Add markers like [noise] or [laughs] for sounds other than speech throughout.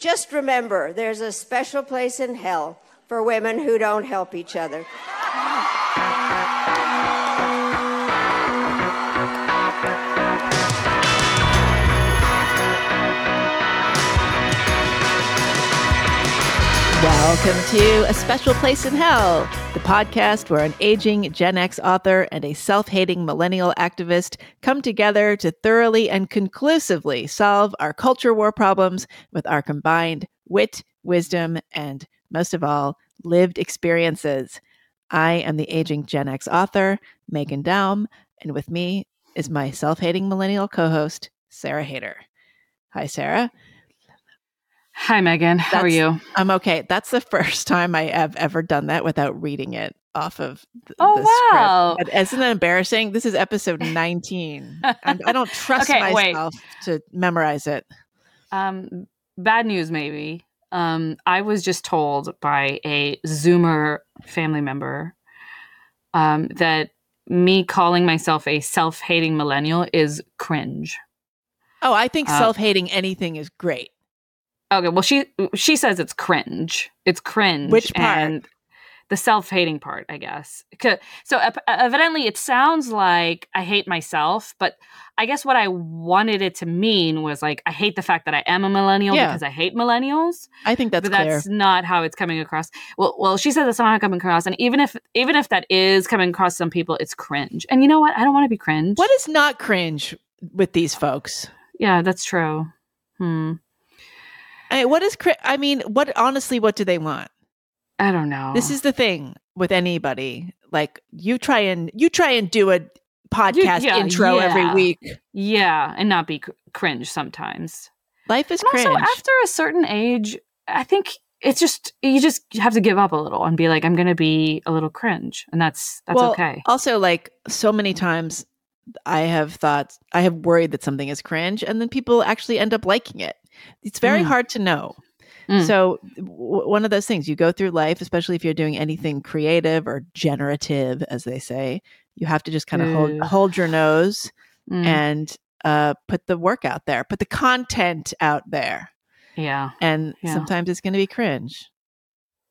just remember there's a special place in hell for women who don't help each other. Welcome to A Special Place in Hell, the podcast where an aging Gen X author and a self hating millennial activist come together to thoroughly and conclusively solve our culture war problems with our combined wit, wisdom, and most of all, lived experiences. I am the aging Gen X author, Meghan Daum, and with me is my self hating millennial co host, Sarah Haider. Hi, Sarah. Hi, Meghan. How That's- are you? I'm okay. That's the first [laughs] time I have ever done that without reading it off of th- Oh, the wow. script. Isn't that embarrassing? This is episode 19. I'm, I don't [laughs] trust Okay, wait. myself to memorize it. Um, bad news, maybe. Um, I was just told by a Zoomer family member um, that me calling myself a self hating millennial is cringe. Oh, I think Uh, self hating anything is great. Okay, well, she she says it's cringe. It's cringe. Which part? And the self hating part, I guess. So evidently, it sounds like I hate myself, but I guess what I wanted it to mean was like I hate the fact that I am a millennial Yeah. because I hate millennials. I think that's but clear. that's not how it's coming across. Well, well, she says it's not coming across, and even if even if that is coming across some people, it's cringe. And you know what? I don't want to be cringe. What is not cringe with these folks? Yeah, that's true. Hmm. I what is I mean, what honestly, what do they want? I don't know. This is the thing with anybody. Like you try and you try and do a podcast yeah, intro every week. yeah, and not be cr- cringe sometimes. Life is And cringe. also, after a certain age, I think it's just you just have to give up a little and be like, I'm going to be a little cringe, and that's that's Well, okay. Also, like so many times, I have thought, I have worried that something is cringe, and then people actually end up liking it. It's very Mm. hard to know. Mm. So, w- one of those things you go through life, especially if you're doing anything creative or generative, as they say, you have to just kind of hold hold your nose Mm, and uh, put the work out there, put the content out there, yeah, and Yeah. sometimes it's going to be cringe.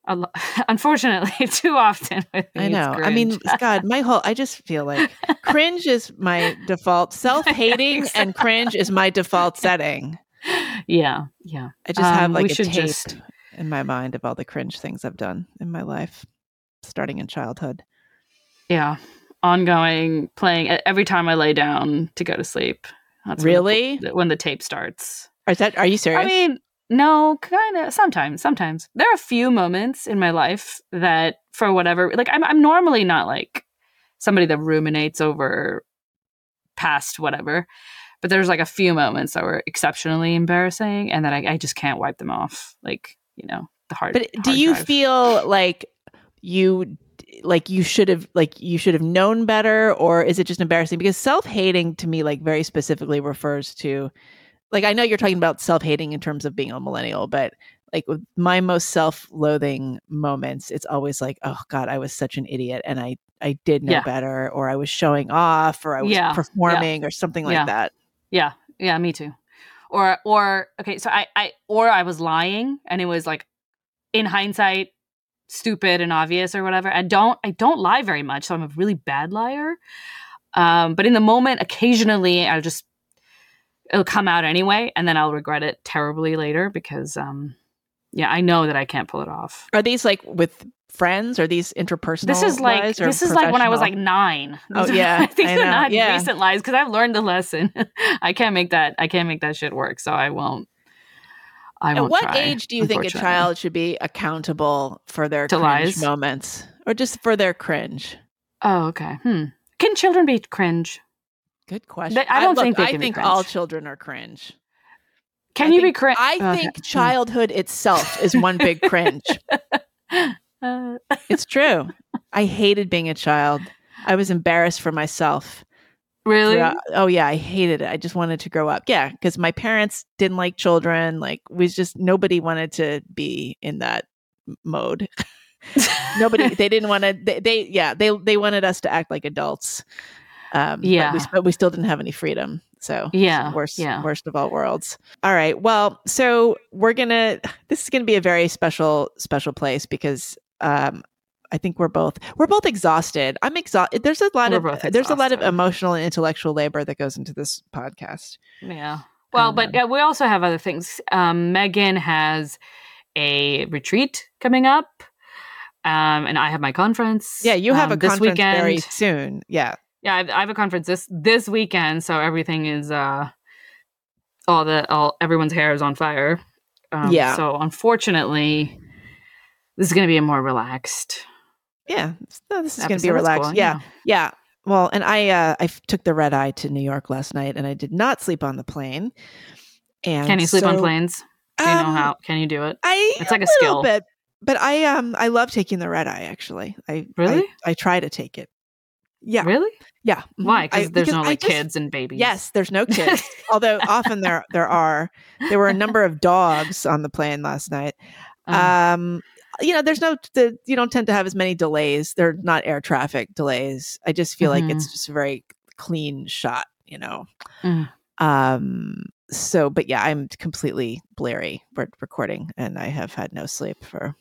A lo- [laughs] unfortunately, [laughs] too often. With me, I know. I mean. God, my whole, I just feel like cringe is my default. [laughs] Self hating and cringe is my default setting. Yeah, yeah. I just have Um, like a tape just- in my mind of all the cringe things I've done in my life, starting in childhood. Yeah. Ongoing playing every time I lay down to go to sleep. That's when the- Really? when the tape starts. Is that, are you serious? I mean, no, kind of. Sometimes, sometimes there are a few moments in my life that, for whatever, like I'm, I'm normally not like somebody that ruminates over past whatever, but there's like a few moments that were exceptionally embarrassing, and that I, I just can't wipe them off. Like you know, the hard. but do hard you drive. feel like you like you should have like you should have known better or is it just embarrassing because self-hating to me like very specifically refers to like i know you're talking about self-hating in terms of being a millennial but like with my most self-loathing moments it's always like oh god i was such an idiot and i i did know Yeah. better or i was showing off or i was Yeah, yeah. performing or something like Yeah. that Yeah, yeah, me too. Or or okay, so I I or I was lying and it was like in hindsight stupid and obvious or whatever. I don't I don't lie very much, so I'm a really bad liar. Um but in the moment occasionally I'll just it'll come out anyway and then I'll regret it terribly later because um yeah, I know that I can't pull it off. are these like with friends or these interpersonal This is like this is like when I was like nine. Oh, are- yeah, these [laughs] I are know, not yeah. recent lies because I've learned the lesson. [laughs] I can't make that. I can't make that shit work. So I won't. I won't. at what try, age do you think a child should be accountable for their To cringe lies? moments or just for their cringe? Oh, okay. Hmm. Can children be cringe? Good question. They- I don't look, think they I think all children are cringe. Can I you be cringe? I think childhood itself is one big cringe. [laughs] Uh, It's [laughs] true. I hated being a child. I was embarrassed for myself. really? throughout- oh yeah, I hated it. I just wanted to grow up. Yeah, because my parents didn't like children. Like was just nobody wanted to be in that mode. [laughs] nobody. They didn't want to. They, they yeah. They they wanted us to act like adults. Um, but Yeah. we, but we still didn't have any freedom. So Yeah, worst yeah. worst of all worlds. All right. Well, so we're gonna. This is gonna be a very special special place because um, I think we're both we're both exhausted. I'm exhausted. There's a lot We're of there's a lot of emotional and intellectual labor that goes into this podcast. Yeah. Well, but Um, yeah, we also have other things. Um, Meghan has a retreat coming up, um, and I have my conference. Yeah, you have um, a this conference weekend. very soon. Yeah. Yeah, I have, I have a conference this this weekend, so everything is uh, all the all everyone's hair is on fire. Um, Yeah. So unfortunately, this is going to be a more relaxed. Yeah. No, this is going to be. Relaxed. cool, yeah. Yeah. Well, and I uh, I took the red eye to New York last night, and I did not sleep on the plane. And Can you sleep on planes? Do you know um, how? Can you do it? I It's like a little skill. bit, but I um I love taking the red eye. Actually, I Really? I, I try to take it. Yeah, Really? yeah. mhm. Why? I- Cause there's no like just- kids and babies. Yes, there's no kids. [laughs] Although often there there are. There were a number of [laughs] dogs on the plane last night. Um, Um, you know, there's no the you don't tend to have as many delays. They're not air traffic delays. I just feel like Mhm. it's just a very clean shot. You know. Mm. Um. So, but yeah, I'm completely blurry recording, and I have had no sleep for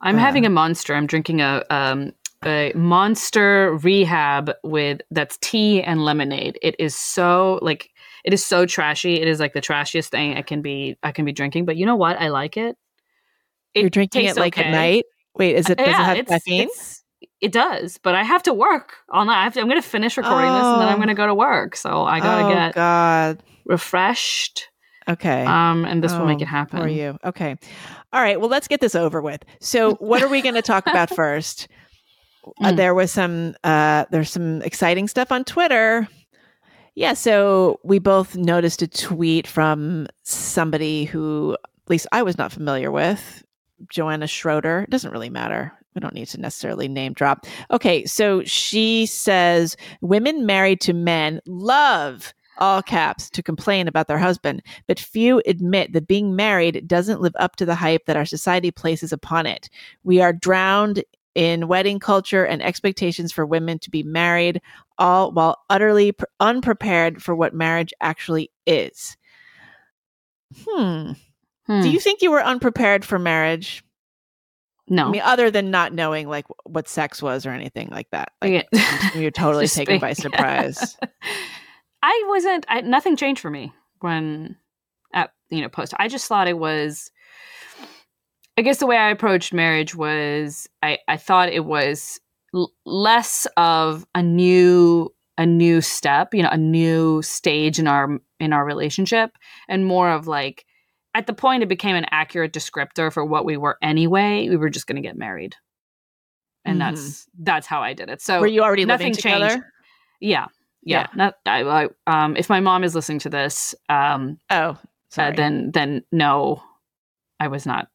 I'm uh, having a monster. I'm drinking a um a monster rehab with that's tea and lemonade. It is so like it is so trashy. It is like the trashiest thing I can be I can be drinking. But you know what? I like it. It You're drinking it like at night. Wait, is it? Does it Yeah, have it's- caffeine? It does, but I have to work all night. I have to, I'm going to finish recording this and then I'm Oh. going to go to work. So I got to oh get God. refreshed. Okay. Um, and this will make Oh, it happen. For you. Okay. All right. Well, let's get this over with. So, what are we going to talk [laughs] about first? Uh, Mm. there was some. Uh, there's some exciting stuff on Twitter. Yeah. So we both noticed a tweet from somebody who, at least I was not familiar with, Joanna Schroeder. It doesn't really matter. We don't need to necessarily name drop. Okay. So she says women married to men love all caps to complain about their husband but few admit that being married doesn't live up to the hype that our society places upon it. We are drowned in wedding culture and expectations for women to be married, all while utterly pr- unprepared for what marriage actually is. Hmm. Hmm. Do you think you were unprepared for marriage? no. I mean, other than not knowing like what sex was or anything like that. Like, Yeah. [laughs] you're totally taken by surprise. [laughs] I wasn't. I, nothing changed for me when, at you know, post. I just thought it was. I guess the way I approached marriage was I I thought it was l- less of a new a new step, you know, a new stage in our in our relationship, and more of like at the point it became an accurate descriptor for what we were anyway. We were just going to get married, and Mhm. that's that's how I did it. So were you already living nothing together? changed. Yeah. Yeah. Not, I, I, um, if my mom is listening to this, um, Oh, uh, then, then no, I was not.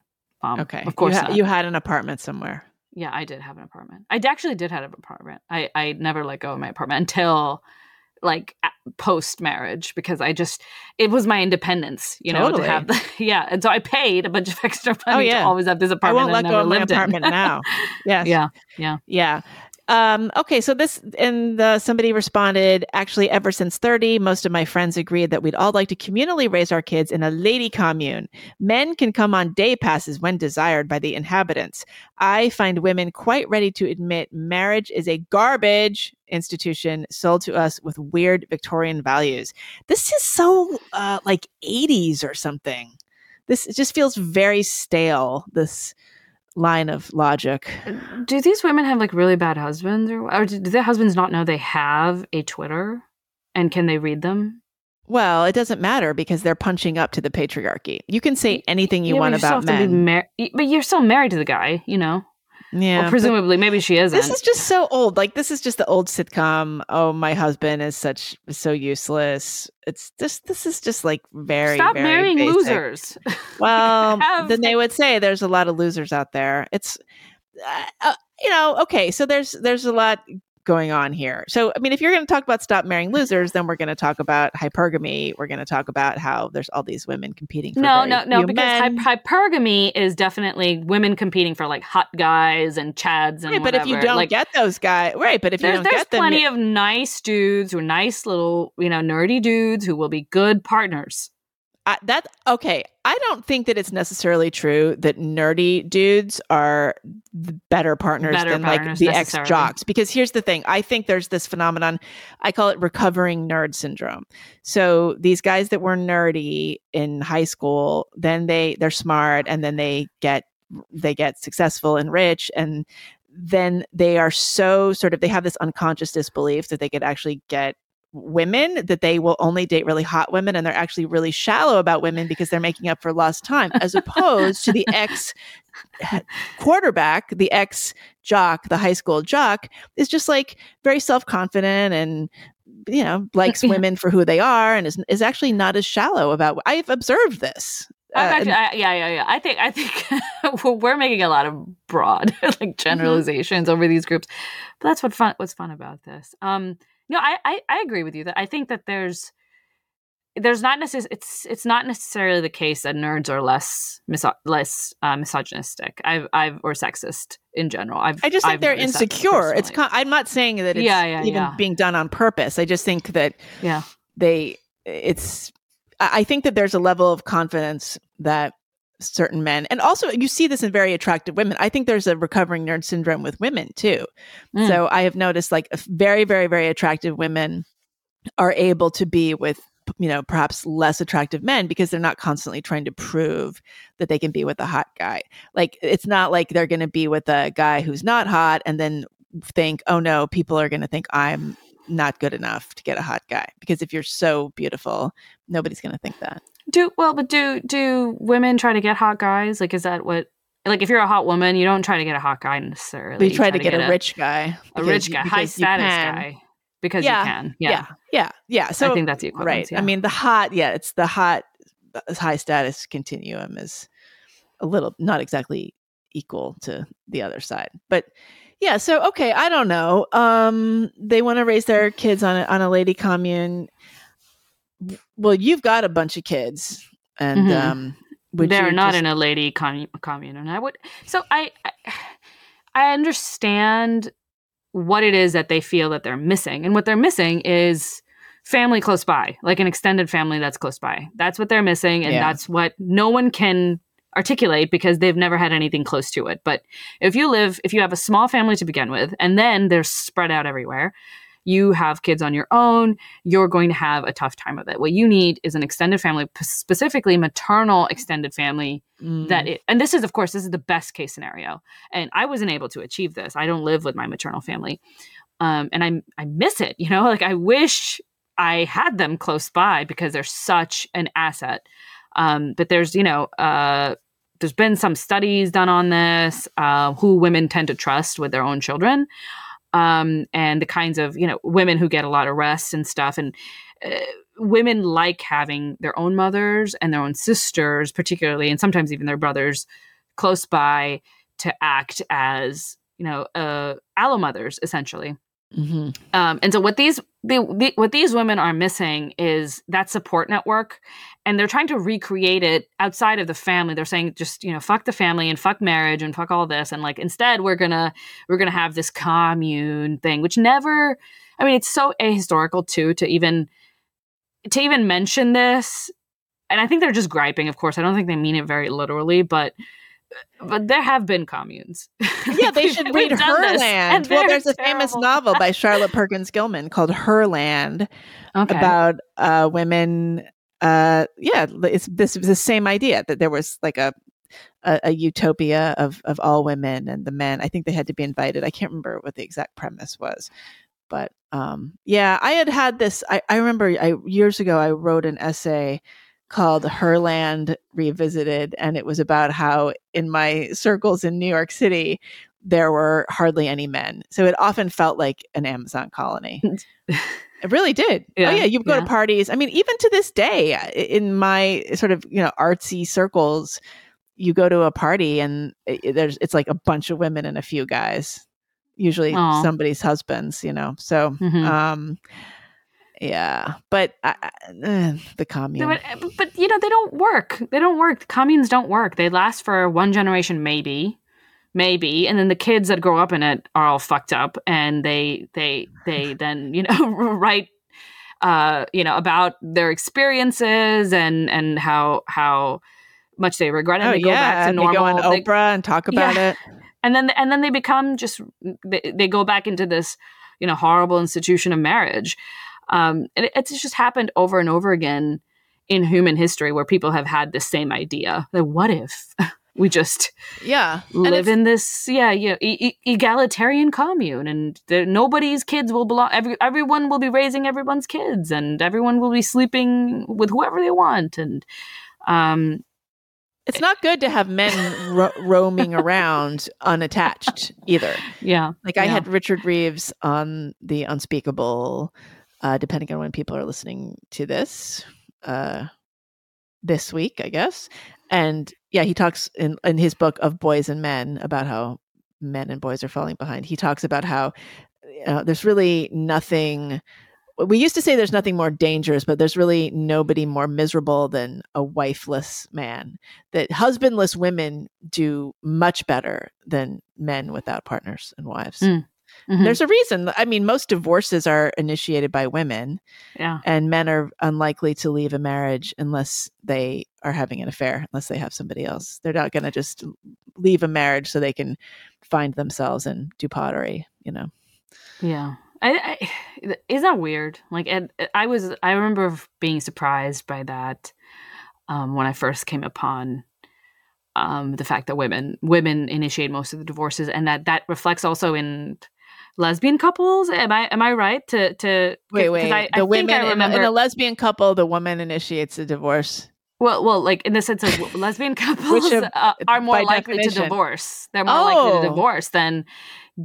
Um, okay. Of course you, ha- you had an apartment somewhere. yeah, I did have an apartment. I actually did have an apartment. I, I never let go of my apartment [laughs] until like post marriage because I just, it was my independence, you know, Totally. to have the, [laughs] yeah. And so I paid a bunch of [laughs] extra oh, money yeah. to always have this apartment. I won't let go of my apartment now. [laughs] Yes. Yeah. Yeah. Yeah. Um, okay, so this and uh, somebody responded. Actually, ever since thirty, most of my friends agreed that we'd all like to communally raise our kids in a lady commune. Men can come on day passes when desired by the inhabitants. I find women quite ready to admit marriage is a garbage institution sold to us with weird Victorian values. This is so uh, like eighties or something. This just feels very stale. This line of logic. Do these women have like really bad husbands, or, or do their husbands not know they have a Twitter, and can they read them? Well, it doesn't matter because they're punching up to the patriarchy. You can say anything you Yeah, want about have men. mar- but you're still married to the guy, you know. Yeah, but presumably, maybe she isn't. this is just so old. Like this is just the old sitcom. Oh, my husband is such so useless. It's just this is just like very Stop very marrying basic. losers. Well, [laughs] Have- then they would say there's a lot of losers out there. It's uh, uh, you know okay. So there's there's a lot going on here. So, I mean, if you're going to talk about stop marrying losers, then we're going to talk about hypergamy. We're going to talk about how there's all these women competing. For no, no, no, because hy- hypergamy is definitely women competing for like hot guys and chads and Right, but if you don't like, get those guys, right? But if you there's, don't there's get them, plenty of nice dudes who are nice little, you know, nerdy dudes who will be good partners. I, that okay. I don't think that it's necessarily true that nerdy dudes are the better partners Better than like the ex jocks Because here's the thing: I think there's this phenomenon. I call it recovering nerd syndrome. So these guys that were nerdy in high school, then they they're smart, and then they get they get successful and rich, and then they are so sort of they have this unconscious disbelief that they could actually get women that they will only date really hot women and they're actually really shallow about women because they're making up for lost time as opposed to the ex quarterback the ex jock the high school jock is just like very self-confident and you know likes [laughs] women for who they are and is, is actually not as shallow about i've observed this Uh, actually, I, yeah, yeah, yeah. I think, I think [laughs] we're making a lot of broad [laughs] Mm-hmm. like generalizations over these groups, but that's what fun. What's fun about this? Um, no, I, I, I agree with you that I think that there's, there's not necessarily it's it's not necessarily the case that nerds are less miso- less uh, misogynistic. I've I've or sexist in general. I've I just think I've they're insecure. It's con- I'm not saying that it's Yeah, yeah, even yeah. being done on purpose. I just think that yeah. they it's I think that there's a level of confidence that certain men and also you see this in very attractive women. I think there's a recovering nerd syndrome with women too. Mm. So I have noticed like very very very attractive women are able to be with you know perhaps less attractive men because they're not constantly trying to prove that they can be with a hot guy. Like it's not like they're going to be with a guy who's not hot and then think, "Oh no, people are going to think I'm not good enough to get a hot guy." Because if you're so beautiful, nobody's going to think that. Do well, but do do women try to get hot guys? Like, is that what? Like, if you're a hot woman, you don't try to get a hot guy necessarily. But you try to get, a a rich guy, a rich you- guy, high status guy, because Yeah, you can. Yeah, Yeah, yeah, yeah. So I think that's the equivalent. right. Yeah. I mean, the hot, yeah, it's the hot, uh, high status continuum is a little not exactly equal to the other side, but yeah. So okay, I don't know. Um, they want to raise their kids on a, on a lady commune. Well, you've got a bunch of kids, and Mhm. um, they're not just- in a lady commu- commune, and I would. So I, I, I understand what it is that they feel that they're missing, and what they're missing is family close by, like an extended family that's close by. That's what they're missing, and Yeah. that's what no one can articulate because they've never had anything close to it. But if you live, if you have a small family to begin with, and then they're spread out everywhere. You have kids on your own, you're going to have a tough time of it. What you need is an extended family, specifically maternal extended family Mm. that it, and this is of course this is the best case scenario. And i wasn't able to achieve this. I don't live with my maternal family. Um, and i i miss it you know? [laughs] Like i wish i had them close by because they're such an asset. Um, but there's you know uh, there's been some studies done on this uh, who women tend to trust with their own children um, and the kinds of you know women who get a lot of rest and stuff. And uh, women like having their own mothers and their own sisters particularly and sometimes even their brothers close by to act as you know uh allo mothers essentially Mhm. um, and so what these the, the, what these women are missing is that support network, and they're trying to recreate it outside of the family. They're saying just you know fuck the family and fuck marriage and fuck all this, and like instead we're gonna we're gonna have this commune thing, which never. I mean, it's so ahistorical too to even to even mention this, and I think they're just griping. Of course, I don't think they mean it very literally, but but there have been communes. Yeah, they should [laughs] read Herland. and Well, there's a famous novel by Charlotte Perkins Gilman called Herland okay. about uh, women. Uh, yeah, it's this the same idea that there was like a, a a utopia of of all women and the men. I think they had to be invited. I can't remember what the exact premise was, but um, yeah, I had had this. I, I remember I years ago I wrote an essay called Herland Revisited, and it was about how in my circles in New York City there were hardly any men. So it often felt like an Amazon colony. It really did. [laughs] Yeah, oh yeah, you go yeah. to parties. I mean, even to this day, in my sort of you know artsy circles, you go to a party and i- i- there's it's like a bunch of women and a few guys. usually Aw. somebody's husbands, you know. So, Mhm. um, yeah, but I, eh, the commune. But, but you know they don't work. They don't work. Communes don't work. They last for one generation, maybe, maybe, and then the kids that grow up in it are all fucked up, and they they they [laughs] then you know [laughs] write, uh, you know about their experiences and and how how much they regret it. oh and they go yeah, back to and normal. they go on They- Oprah and talk about it. [laughs] and then and then they become just they, they go back into this you know horrible institution of marriage um and it, it's just happened over and over again in human history where people have had this same idea that what if [laughs] we just Yeah, live in this yeah yeah e- e- egalitarian commune and the, nobody's kids will belong every, everyone will be raising everyone's kids and everyone will be sleeping with whoever they want and um It's not good to have men [laughs] ro- roaming around unattached either. yeah Like I Yeah. had Richard Reeves on the Unspeakable, uh, depending on when people are listening to this, uh, this week, I guess. And yeah, he talks in in his book of Boys and Men about how men and boys are falling behind. He talks about how uh, there's really nothing. We used to say there's nothing more dangerous, but there's really nobody more miserable than a wifeless man. That husbandless women do much better than men without partners and wives. Mm. Mhm. There's a reason. I mean, most divorces are initiated by women, yeah and men are unlikely to leave a marriage unless they are having an affair, unless they have somebody else. They're not going to just leave a marriage so they can find themselves and do pottery, you know. Yeah. I, I [sighs] isn't that weird? Like, and I was, I remember being surprised by that um, when I first came upon um, the fact that women women initiate most of the divorces, and that that reflects also in lesbian couples. Am I am I right to to Wait, wait. I, the I women think I in, a, remember. in a lesbian couple, the woman initiates the divorce. well, well, like in the sense of lesbian [laughs] couples of- uh, are more likely to divorce. They're more likely Oh. to divorce than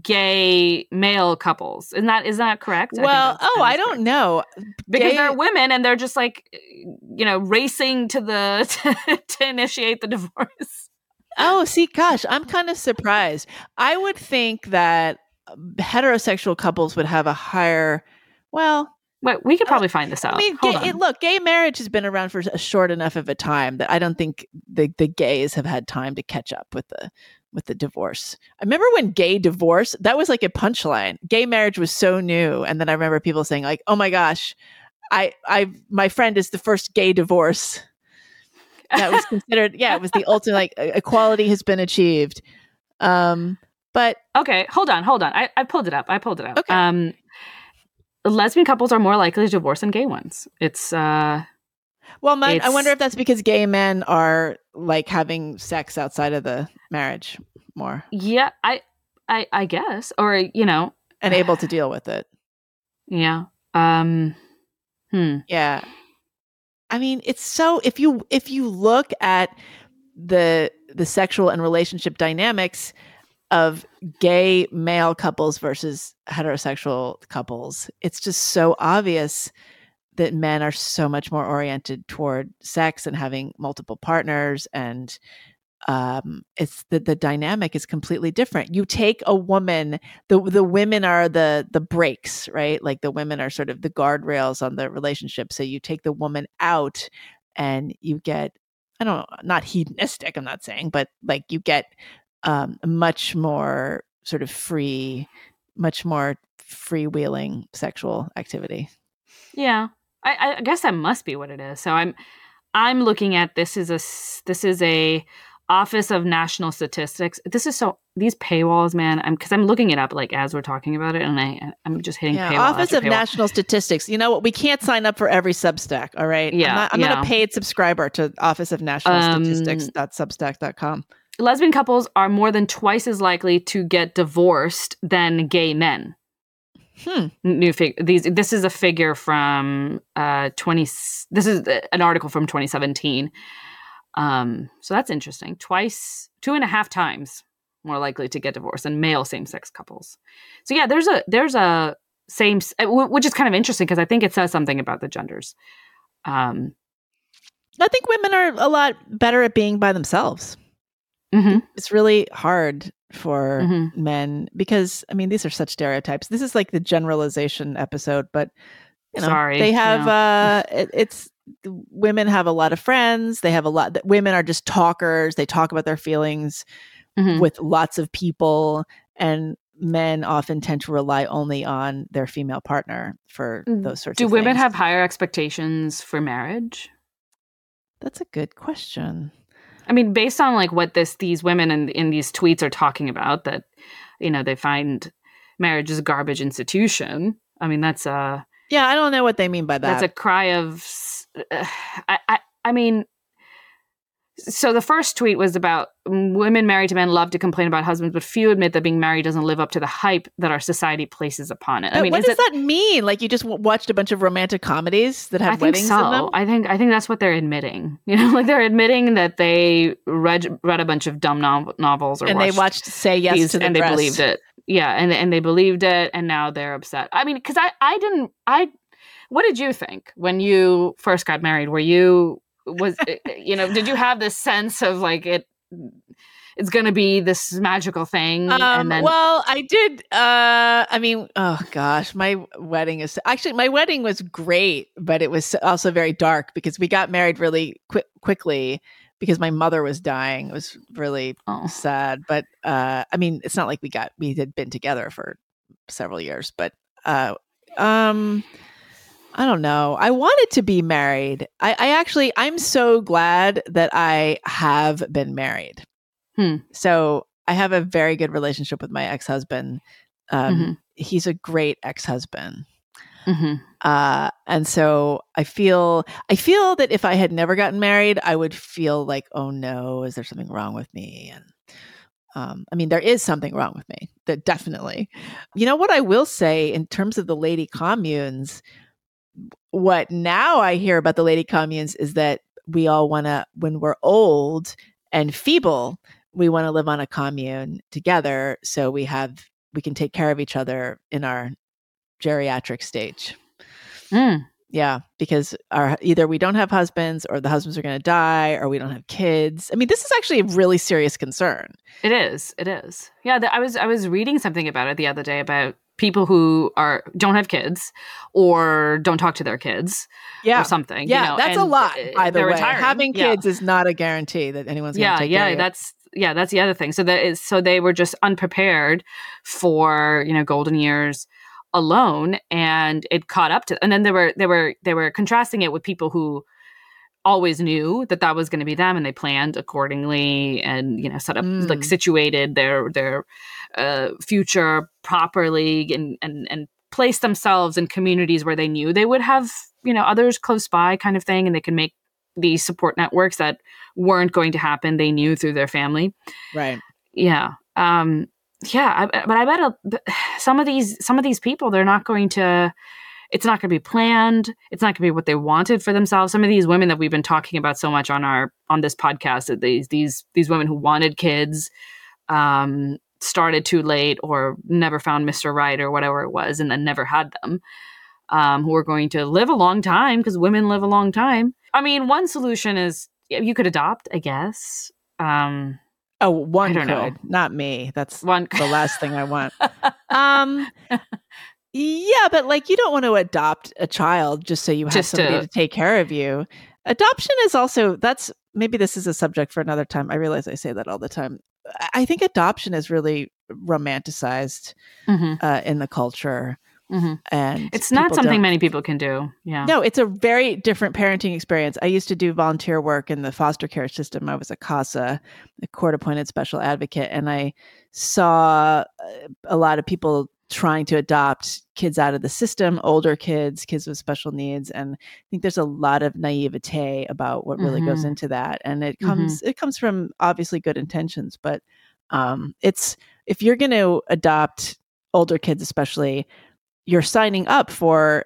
gay male couples. Isn't that is that correct? Well, that's- oh, I don't correct. know. because Gay- they're women and they're just like you know racing to the [laughs] to, to initiate the divorce Oh, see, gosh, I'm kind of surprised. I would think that heterosexual couples would have a higher, well, Wait, we could probably find this out. I mean, gay, look, gay marriage has been around for a short enough of a time that I don't think the the gays have had time to catch up with the with the divorce. I remember when gay divorce that was like a punchline. Gay marriage was so new, and then I remember people saying like, "Oh my gosh, I I my friend is the first gay divorce." That was [laughs] considered, yeah, it was the ultimate like equality has been achieved. Um, but okay, hold on, hold on. I, I pulled it up. I pulled it up. Okay. Um, lesbian couples are more likely to divorce than gay ones. It's uh, well, my, I wonder if that's because gay men are like having sex outside of the marriage more. yeah, I, I, I guess, or you know, and able to deal with it. yeah. Um, hmm. Yeah. I mean, it's so if you if you look at the the sexual and relationship dynamics of gay male couples versus heterosexual couples, it's just so obvious that men are so much more oriented toward sex and having multiple partners and um it's the the dynamic is completely different. You take a woman the the women are the the brakes right? Like the women are sort of the guardrails on the relationship. So you take the woman out and you get i don't know not hedonistic i'm not saying but like you get um much more sort of free much more freewheeling sexual activity Yeah, I, I guess that must be what it is. So I'm, I'm looking at this is a this is a Office of National Statistics. This is so these paywalls, man. I'm because I'm looking it up like as we're talking about it, and I I'm just hitting yeah, paywall. Office of paywall. National Statistics. You know what? We can't sign up for every Substack. All right. Yeah, I'm not, I'm not a paid subscriber to Office of National Um, Statistics.substack.com. Lesbian couples are more than twice as likely to get divorced than gay men. Hmm. New fig- these this is a figure from uh 20 this is an article from 2017 um so that's interesting twice two and a half times more likely to get divorced than male same-sex couples so yeah there's a there's a same uh, wh- which is kind of interesting because i think it says something about the genders um I think women are a lot better at being by themselves. Mhm. it's really hard for Mhm. men because I mean these are such stereotypes. This is like the generalization episode, but you know Sorry, they have yeah. uh it, it's women have a lot of friends. They have a lot women are just talkers. They talk about their feelings Mhm. with lots of people and men often tend to rely only on their female partner for Mm. those sorts Do of Do women have higher expectations for marriage? That's a good question. I mean, based on like what this these women in in these tweets are talking about, that you know they find marriage is a garbage institution. I mean, that's a Yeah, I don't know what they mean by that. that's a cry of. Uh, [sighs] I, I I mean, so the first tweet was about women married to men love to complain about husbands, but few admit that being married doesn't live up to the hype that our society places upon it. I Uh, mean, what is does it, that mean? Like you just w- watched a bunch of romantic comedies that have I think weddings so. in them? I think I think that's what they're admitting. You know, [laughs] like they're admitting that they read read a bunch of dumb nov- novels or and they watched watched Say Yes these- to the and they believed it. Yeah, and and they believed it, and now they're upset. I mean, because I I didn't I. What did you think when you first got married? Were you was you know did you have this sense of like it? It's going to be this magical thing, Um, and then well, I did. Uh, I mean, oh gosh, my wedding is actually my wedding was great, but it was also very dark because we got married really quick quickly because my mother was dying. It was really oh, sad, but uh, I mean, it's not like we got we had been together for several years, but uh, um, I don't know. I wanted to be married. I, I actually, I'm so glad that I have been married. Hmm. So I have a very good relationship with my ex husband. Um, Mhm. He's a great ex husband. mhm. Uh, and so I feel I feel that if I had never gotten married, I would feel like, oh no, is there something wrong with me? And um, I mean, there is something wrong with me. That definitely. You know what I will say in terms of the lady communes. What now I hear about the lady communes is that we all want to, when we're old and feeble, we want to live on a commune together, so we have we can take care of each other in our geriatric stage. Mm. Yeah, because our either we don't have husbands or the husbands are going to die or we don't have kids. I mean, this is actually a really serious concern. It is. It is. Yeah, I was I was reading something about it the other day about people who are don't have kids or don't talk to their kids Yeah. or something. Yeah, you know, that's a lot, uh, by the way. retiring. Having Yeah. kids is not a guarantee that anyone's going to yeah take yeah care of you. that's yeah that's the other thing so that is so they were just unprepared for you know golden years alone and it caught up to and then they were they were they were contrasting it with people who always knew that that was going to be them and they planned accordingly and you know set up like Mm. situated their their uh, future properly and and and placed themselves in communities where they knew they would have you know others close by kind of thing and they can make these support networks that weren't going to happen they knew through their family right. yeah um yeah I, but i bet a, [sighs] some of these some of these people they're not going to it's not going to be planned it's not going to be what they wanted for themselves some of these women that we've been talking about so much on our on this podcast that these these these women who wanted kids um started too late or never found mr right or whatever it was and then never had them um who are going to live a long time because women live a long time i mean one solution is you could adopt i guess um Oh, one could, know. not me. That's one the last thing I want. Um, [laughs] yeah, but like you don't want to adopt a child just so you have Just somebody to- to take care of you. Adoption is also that's maybe this is a subject for another time. I realize I say that all the time. I- think adoption is really romanticized Mhm, uh, in the culture, mhm. and It's not something don't- many people can do. Yeah. No, it's a very different parenting experience. I used to do volunteer work in the foster care system. I was a CASA, a court appointed special advocate, and I saw uh, a lot of people trying to adopt kids out of the system, older kids, kids with special needs, and I think there's a lot of naivete about what really goes Mhm. into that, and it comes it comes from obviously good intentions, but um, it's if you're going to adopt older kids, especially, you're signing up for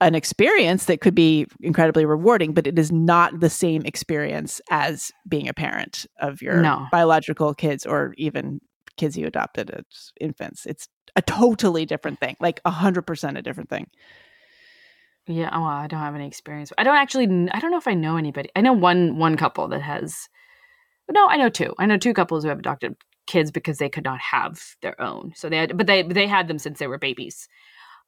an experience that could be incredibly rewarding, but it is not the same experience as being a parent of your No. biological kids or even kids you adopted as infants. It's a totally different thing, like a hundred percent a different thing. Yeah. Well, I don't have any experience. I don't actually. I don't know if I know anybody. I know one one couple that has. no, I know two. I know two couples who have adopted kids because they could not have their own. So they had, but they they had them since they were babies.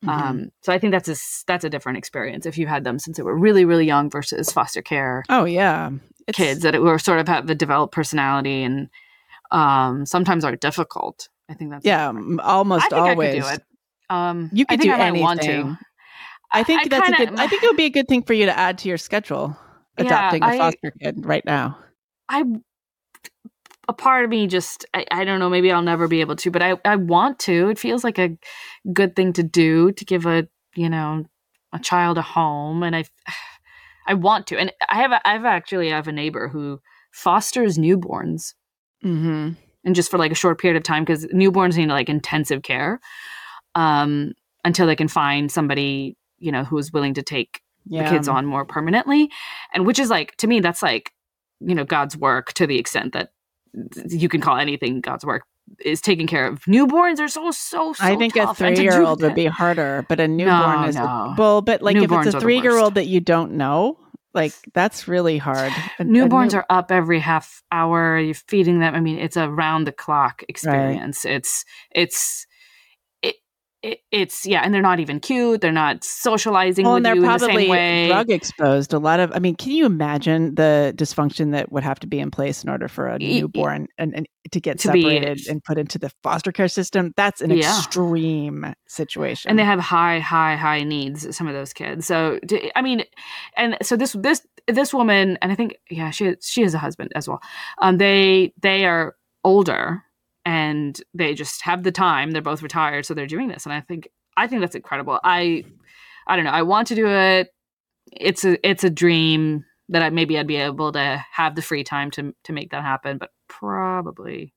Mhm. Um, so I think that's a that's a different experience if you had them since they were really really young versus foster care oh yeah, It's- kids that were sort of have a developed personality and um, sometimes are difficult. I think that's Yeah, almost I think always. I could do it. Um, You I could do I anything. to. I think I that's kinda- a good. I think it would be a good thing for you to add to your schedule. Yeah, Adopting a I- foster kid right now. I a part of me just I, I don't know maybe I'll never be able to but I I want to it feels like a good thing to do to give a you know a child a home and I [sighs] I want to and I have a, I've actually I have a neighbor who fosters newborns Mm-hmm. And just for like a short period of time because newborns need like intensive care um until they can find somebody you know who's willing to take Yeah. the kids on more permanently and which is like to me that's like you know god's work to the extent that you can call anything god's work is taking care of newborns are so so so I think a tough. And to do three-year-old would be harder, but a newborn No, is no. well. But like Newborns if it's a three-year-old that you don't know, like that's really hard. A- a newborns new- are up every half hour. You're feeding them. I mean it's a round the clock experience. It's it's it, it it's yeah and they're not even cute they're not socializing Well, with and they're you in the same way drug exposed. A lot of, I mean, can you imagine the dysfunction that would have to be in place in order for a newborn and, and to get To be- separated and put into the foster care system? That's an Yeah. extreme situation. and they have high high high needs some of those kids so I mean and so this this this woman and i think yeah she she has a husband as well um they they are older and they just have the time they're both retired so they're doing this and i think i think that's incredible i i don't know i want to do it it's a it's a dream that I, maybe i'd be able to have the free time to to make that happen but probably,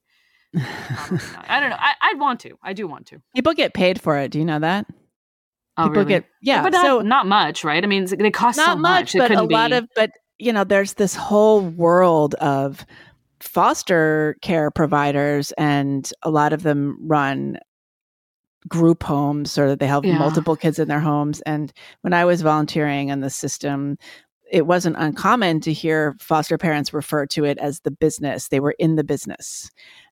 probably i don't know I, i'd want to i do want to People get paid for it. Do you know that? oh, People really? get yeah. but not, so not much, right? I mean, they cost not so much, much. But a lot be- of but you know there's this whole world of foster care providers and a lot of them run group homes or that they have Yeah. multiple kids in their homes. And when i was volunteering in the system it wasn't uncommon to hear foster parents refer to it as the business. They were in the business.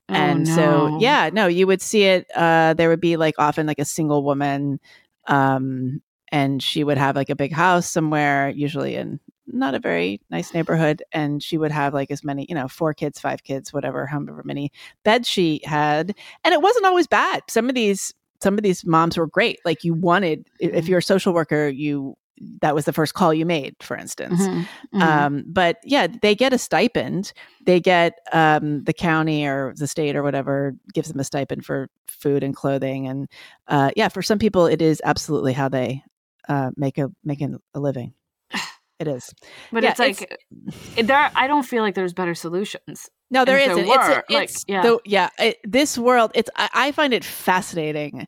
Oh, and so yeah no you would see it uh there would be like often like a single woman um and she would have like a big house somewhere usually in not a very nice neighborhood and she would have like as many you know four kids five kids whatever however many beds she had and it wasn't always bad some of these some of these moms were great like you wanted if Mhm. you're a social worker you that was the first call you made for instance Mhm, mhm. um, but yeah, they get a stipend. They get um, the county or the state or whatever gives them a stipend for food and clothing, and uh, yeah, for some people, it is absolutely how they uh, make a make a a living. [sighs] [sighs] It is. but yeah, it's like it- there. I don't feel like there's better solutions. No, there isn't. there It's, were, a, like, it's yeah. the- yeah. It, this world, it's. I, I find it fascinating.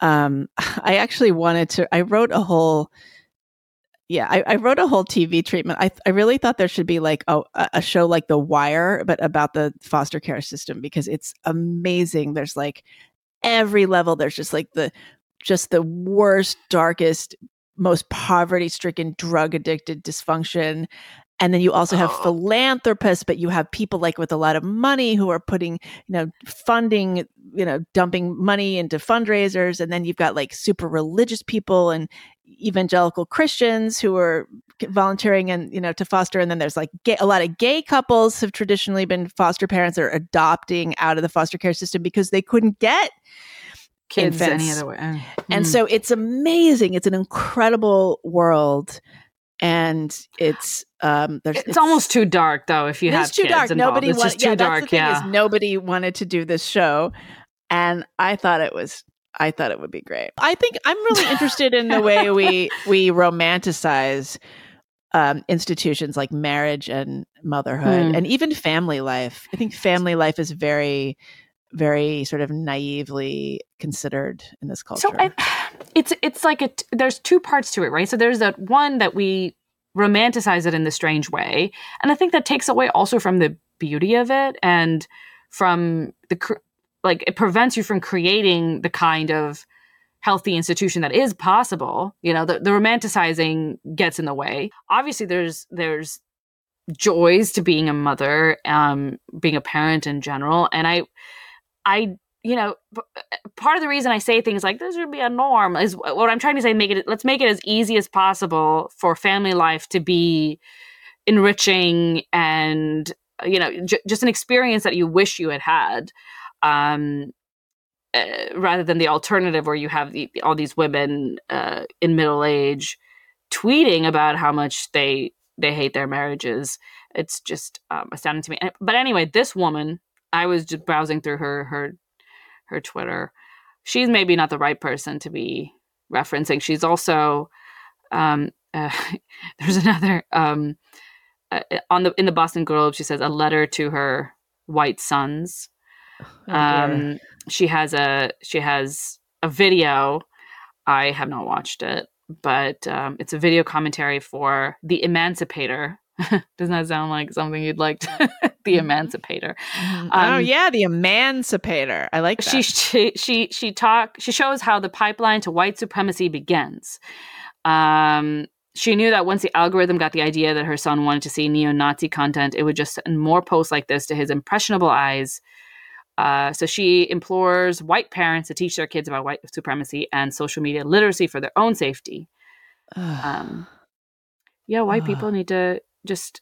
Um, [laughs] I actually wanted to. I wrote a whole. Yeah, I, I wrote a whole TV treatment. I I really thought there should be like a a show like The Wire, but about the foster care system because it's amazing. There's like every level. There's just like the just the worst, darkest, most poverty stricken, drug addicted dysfunction. And then you also have Oh. philanthropists, but you have people like with a lot of money who are putting, you know, funding, you know, dumping money into fundraisers. And then you've got like super religious people and evangelical Christians who are volunteering and, you know, to foster. And then there's like gay, a lot of gay couples have traditionally been foster parents or adopting out of the foster care system because they couldn't get Kids Infants. any other way. Uh, and mm. so it's amazing. It's an incredible world. And it's um there's it's, almost too dark though. If you have too kids dark. involved. Nobody it's wanted just too dark. that's the thing yeah. is nobody wanted to do this show. And I thought it was I thought it would be great. I think I'm really interested in the way we [laughs] we romanticize um, institutions like marriage and motherhood Hmm. and even family life. I think family life is very, very sort of naively considered in this culture. So I, [sighs] it's it's like it. There's two parts to it, right? So there's that one that we romanticize it in the strange way, and I think that takes away also from the beauty of it and from the cr- like it prevents you from creating the kind of healthy institution that is possible. You know, the, the romanticizing gets in the way. Obviously, there's there's joys to being a mother, um, being a parent in general, and I, I, you know, part of the reason I say things like this should be a norm is what I'm trying to say. Make it let's make it as easy as possible for family life to be enriching and you know j- just an experience that you wish you had had um, uh, rather than the alternative where you have the, all these women uh, in middle age tweeting about how much they they hate their marriages. It's just um, astounding to me. But anyway, this woman, I was just browsing through her her her Twitter. She's maybe not the right person to be referencing. She's also um, uh, [laughs] there's another um, uh, on the in the Boston Globe. She says a letter to her white sons. Oh, um, she has a she has a video. I have not watched it but um, it's a video commentary for The Emancipator. [laughs] Doesn't that sound like something you'd like? To [laughs] [laughs] the Emancipator. Mm-hmm. Oh, um, oh yeah, The Emancipator. I like that. She she she she talk. She shows how the pipeline to white supremacy begins. Um, she knew that once the algorithm got the idea that her son wanted to see neo-Nazi content, it would just send more posts like this to his impressionable eyes uh, so she implores white parents to teach their kids about white supremacy and social media literacy for their own safety. um, yeah, white people need to just.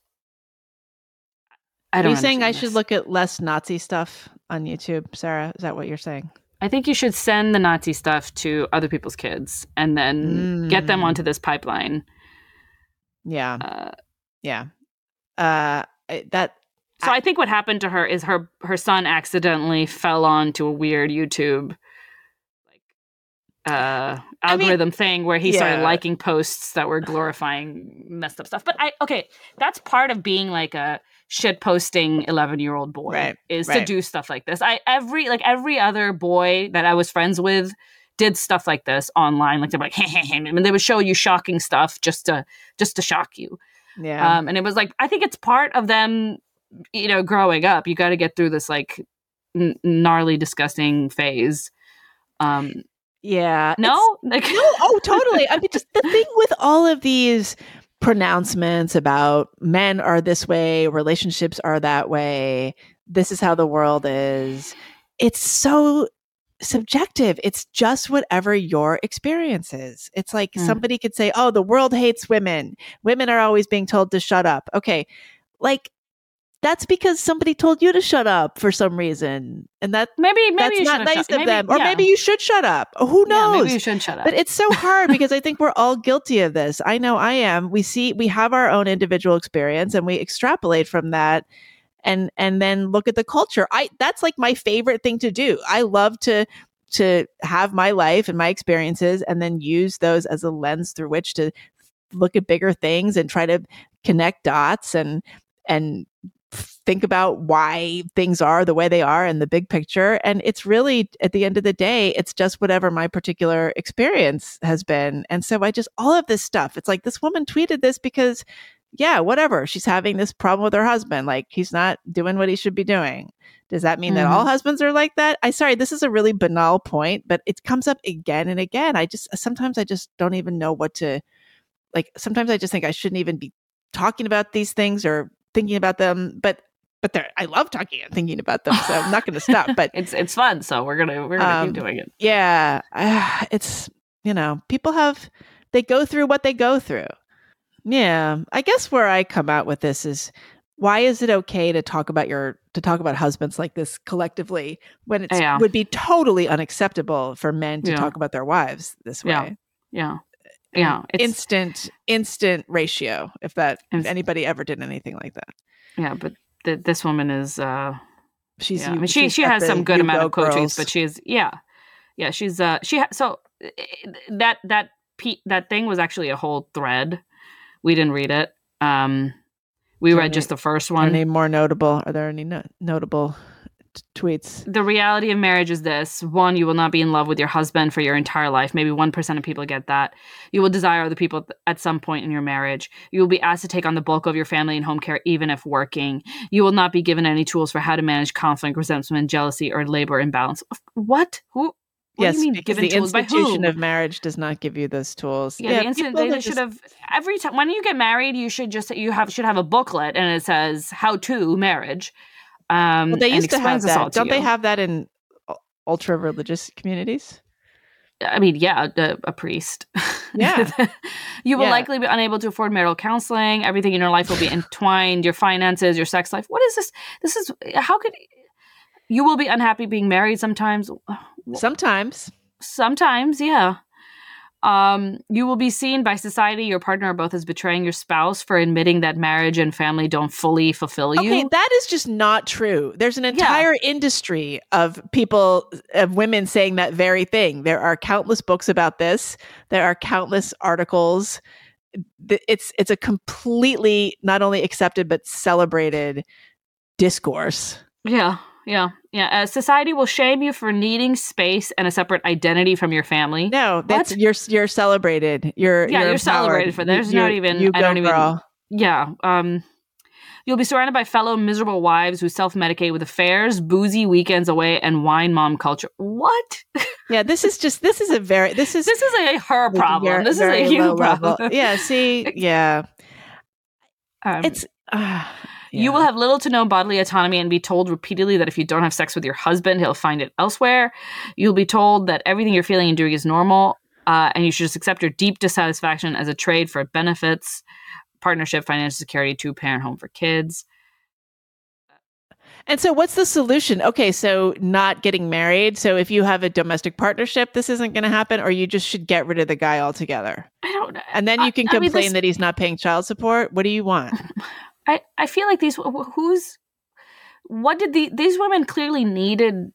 I don't. Are you saying I this. should look at less Nazi stuff on YouTube, Sarah? Is that what you're saying? I think you should send the Nazi stuff to other people's kids and then mm. get them onto this pipeline. Yeah. Uh, yeah. Uh, that so I think what happened to her is her her son accidentally fell onto a weird YouTube like uh algorithm I mean, thing where he yeah. started liking posts that were glorifying messed up stuff. But I okay, that's part of being like a shit posting 11 year old boy right, is right. to do stuff like this. I every like every other boy that I was friends with did stuff like this online like they're like hey, hey, hey, and they would show you shocking stuff just to just to shock you. Yeah. Um, and it was like I think it's part of them you know, growing up, you got to get through this like n- gnarly, disgusting phase. Um, yeah. No, [laughs] like no. Oh, totally. I mean, just the thing with all of these pronouncements about men are this way, relationships are that way. This is how the world is. It's so subjective. It's just whatever your experience is. It's like mm. somebody could say, "Oh, the world hates women. Women are always being told to shut up." Okay. Like that's because somebody told you to shut up for some reason, and that maybe maybe that's not nice of maybe, them, or yeah. maybe you should shut up. Who knows? Yeah, maybe you should shut up. But it's so hard [laughs] because I think we're all guilty of this. I know I am. We see we have our own individual experience, and we extrapolate from that, and and then look at the culture. I that's like my favorite thing to do. I love to to have my life and my experiences, and then use those as a lens through which to look at bigger things and try to connect dots and and think about why things are the way they are in the big picture. And it's really, at the end of the day, it's just whatever my particular experience has been. And so I just, all of this stuff, it's like this woman tweeted this because, yeah, whatever. She's having this problem with her husband. Like he's not doing what he should be doing. Does that mean mm-hmm. that all mm-hmm. husbands are like that? I sorry, this is a really banal point, but it comes up again and again. I just sometimes I just don't even know what to like sometimes I just think I shouldn't even be talking about these things or thinking about them, but but they're I love talking and thinking about them, so I'm not going to stop. [laughs] But it's it's fun, so we're gonna we're gonna um, keep doing it. Yeah, uh, it's you know people have they go through what they go through. Yeah, I guess where I come out with this is why is it okay to talk about your to talk about husbands like this collectively when it yeah. would be totally unacceptable for men to yeah. talk about their wives this way? Yeah, yeah yeah instant instant ratio if that if anybody ever did anything like that. Yeah but th- this woman is uh she's yeah. I mean, she she has some good amount of coaching but she's yeah yeah she's uh she ha- so eh, that that pe- that thing was actually a whole thread. We didn't read it. Um we read any, just the first one. any more notable are there any no- notable tweets. The reality of marriage is this one, you will not be in love with your husband for your entire life. Maybe 1% of people get that. You will desire other people at some point in your marriage. You will be asked to take on the bulk of your family and home care, even if working. You will not be given any tools for how to manage conflict, resentment, jealousy, or labor imbalance. What? Who? What yes, do you mean because given the institution of marriage does not give you those tools. Yeah, the incident people they should just- have every time when you get married, you should just you have should have a booklet and it says how to marriage. Um, Well, they used to have explains this all that. Don't they you. have that in ultra religious communities? I mean, yeah, a, a priest. Yeah. [laughs] you will Yeah. likely be unable to afford marital counseling. Everything in your life will be entwined. Your finances, your sex life. What is this? This is how could you will be unhappy being married sometimes. [sighs] Sometimes. Sometimes, yeah. Um, you will be seen by society, your partner, or both as betraying your spouse for admitting that marriage and family don't fully fulfill you. Okay, that is just not true. There's an entire industry of people, of women saying that very thing. There are countless books about this. There are countless articles. It's it's a completely not only accepted but celebrated discourse. Yeah, yeah, yeah. Uh, society will shame you for needing space and a separate identity from your family. No, that's What? you're you're celebrated. You're Yeah, you're empowered. celebrated for that. There's not even- you I go, don't even- girl. Yeah. Um, you'll be surrounded by fellow miserable wives who self-medicate with affairs, boozy weekends away, and wine mom culture. What? [laughs] Yeah, this is just this is a very this is this is a her problem. very- This is a you low level. problem. Yeah, see, [laughs] yeah, Um, it's. Uh, You will have little to no bodily autonomy and be told repeatedly that if you don't have sex with your husband, he'll find it elsewhere. You'll be told that everything you're feeling and doing is normal, uh, and you should just accept your deep dissatisfaction as a trade for benefits, partnership, financial security, two parent home for kids. And so, what's the solution? Okay, so not getting married. So, if you have a domestic partnership, this isn't going to happen, or you just should get rid of the guy altogether. I don't know. And then you can I- I mean, complain this- that he's not paying child support. What do you want? [laughs] I, I feel like these who's what did the these women clearly needed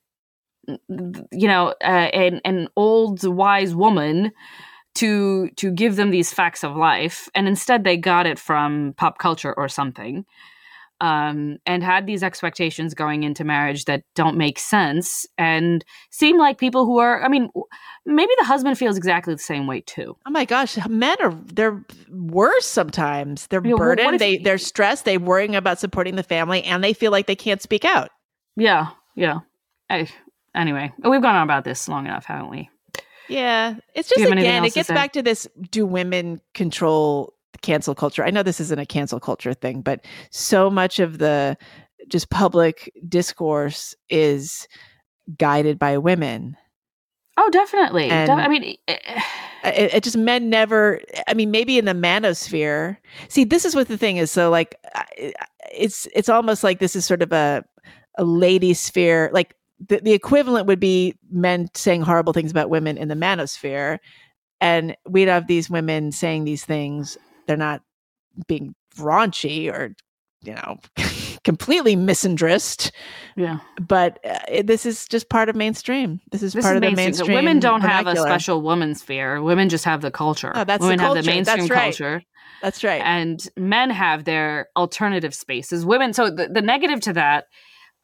you know uh, an an old wise woman to to give them these facts of life and instead they got it from pop culture or something um, and had these expectations going into marriage that don't make sense and seem like people who are i mean maybe the husband feels exactly the same way too Oh my gosh, men are they're worse sometimes. They're burdened. they they're stressed. They're worrying about supporting the family, and they feel like they can't speak out. yeah yeah I, anyway we've gone on about this long enough haven't we Yeah, it's just you have anything again, it gets back to this: do women control cancel culture? I know this isn't a cancel culture thing, but so much of the just public discourse is guided by women. Oh, definitely. And- I mean, eh, It, it just men never. I mean, maybe in the manosphere. See, this is what the thing is. So, like, it's it's almost like this is sort of a a lady sphere. Like the, the equivalent would be men saying horrible things about women in the manosphere, and we'd have these women saying these things. They're not being raunchy or you know [laughs] completely misandrist yeah. but uh, it- this is just part of mainstream this is This part is of the mainstream. mainstream Women don't have a special woman sphere. Women just have the culture. Oh, that's the Women have the culture. mainstream That's right. culture, that's right and men have their alternative spaces. Women. So the, the negative to that,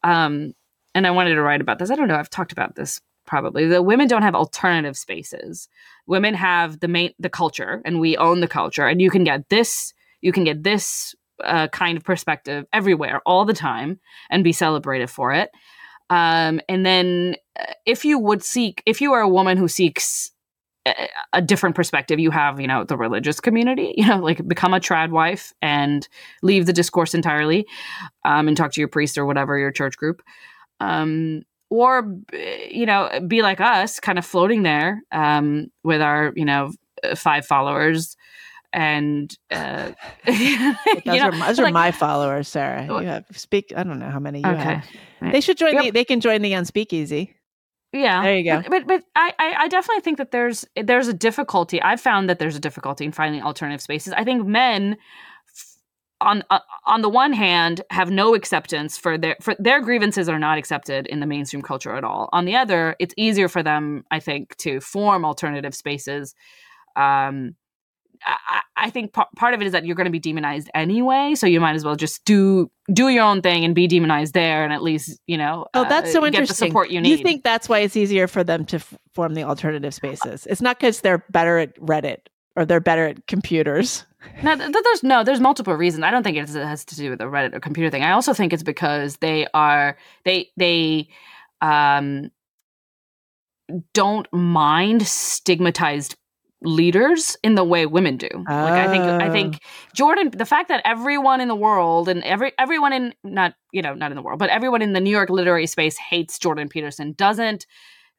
um, and I wanted to write about this. I don't know. I've talked about this probably. The women don't have alternative spaces. Women have the main the culture, and we own the culture. And you can get this. You can get this uh, kind of perspective everywhere, all the time, and be celebrated for it. Um, and then, uh, if you would seek, if you are a woman who seeks a, a different perspective, you have, you know, the religious community, [laughs] you know, like become a trad wife and leave the discourse entirely, um, and talk to your priest or whatever your church group, um, or you know, be like us, kind of floating there, um, with our, you know, uh, five followers. And uh, [laughs] those know, are, those are my followers sarah you have speak i don't know how many you okay, have they should join Yep. the they can join the unspeakeasy Yeah. There you go. But but, but I, I definitely think that there's there's a difficulty. I've found that there's a difficulty in finding alternative spaces. I think men on uh, on the one hand have no acceptance for their for their grievances are not accepted in the mainstream culture at all. On the other, it's easier for them, I think, to form alternative spaces. Um I, I- think p- part of it is that you're going to be demonized anyway, so you might as well just do do your own thing and be demonized there, and at least you know. oh that's so uh, interesting Get the support you need. you think that's why it's easier for them to f- form the alternative spaces it's not because they're better at reddit or they're better at computers [laughs] No, th- th- there's no, there's multiple reasons. I don't think it has- it has to do with the Reddit or computer thing. I also think it's because they are they they um don't mind stigmatized leaders in the way women do. Like I think I think Jordan the fact that everyone in the world and every everyone in not you know not in the world but everyone in the New York literary space hates Jordan Peterson doesn't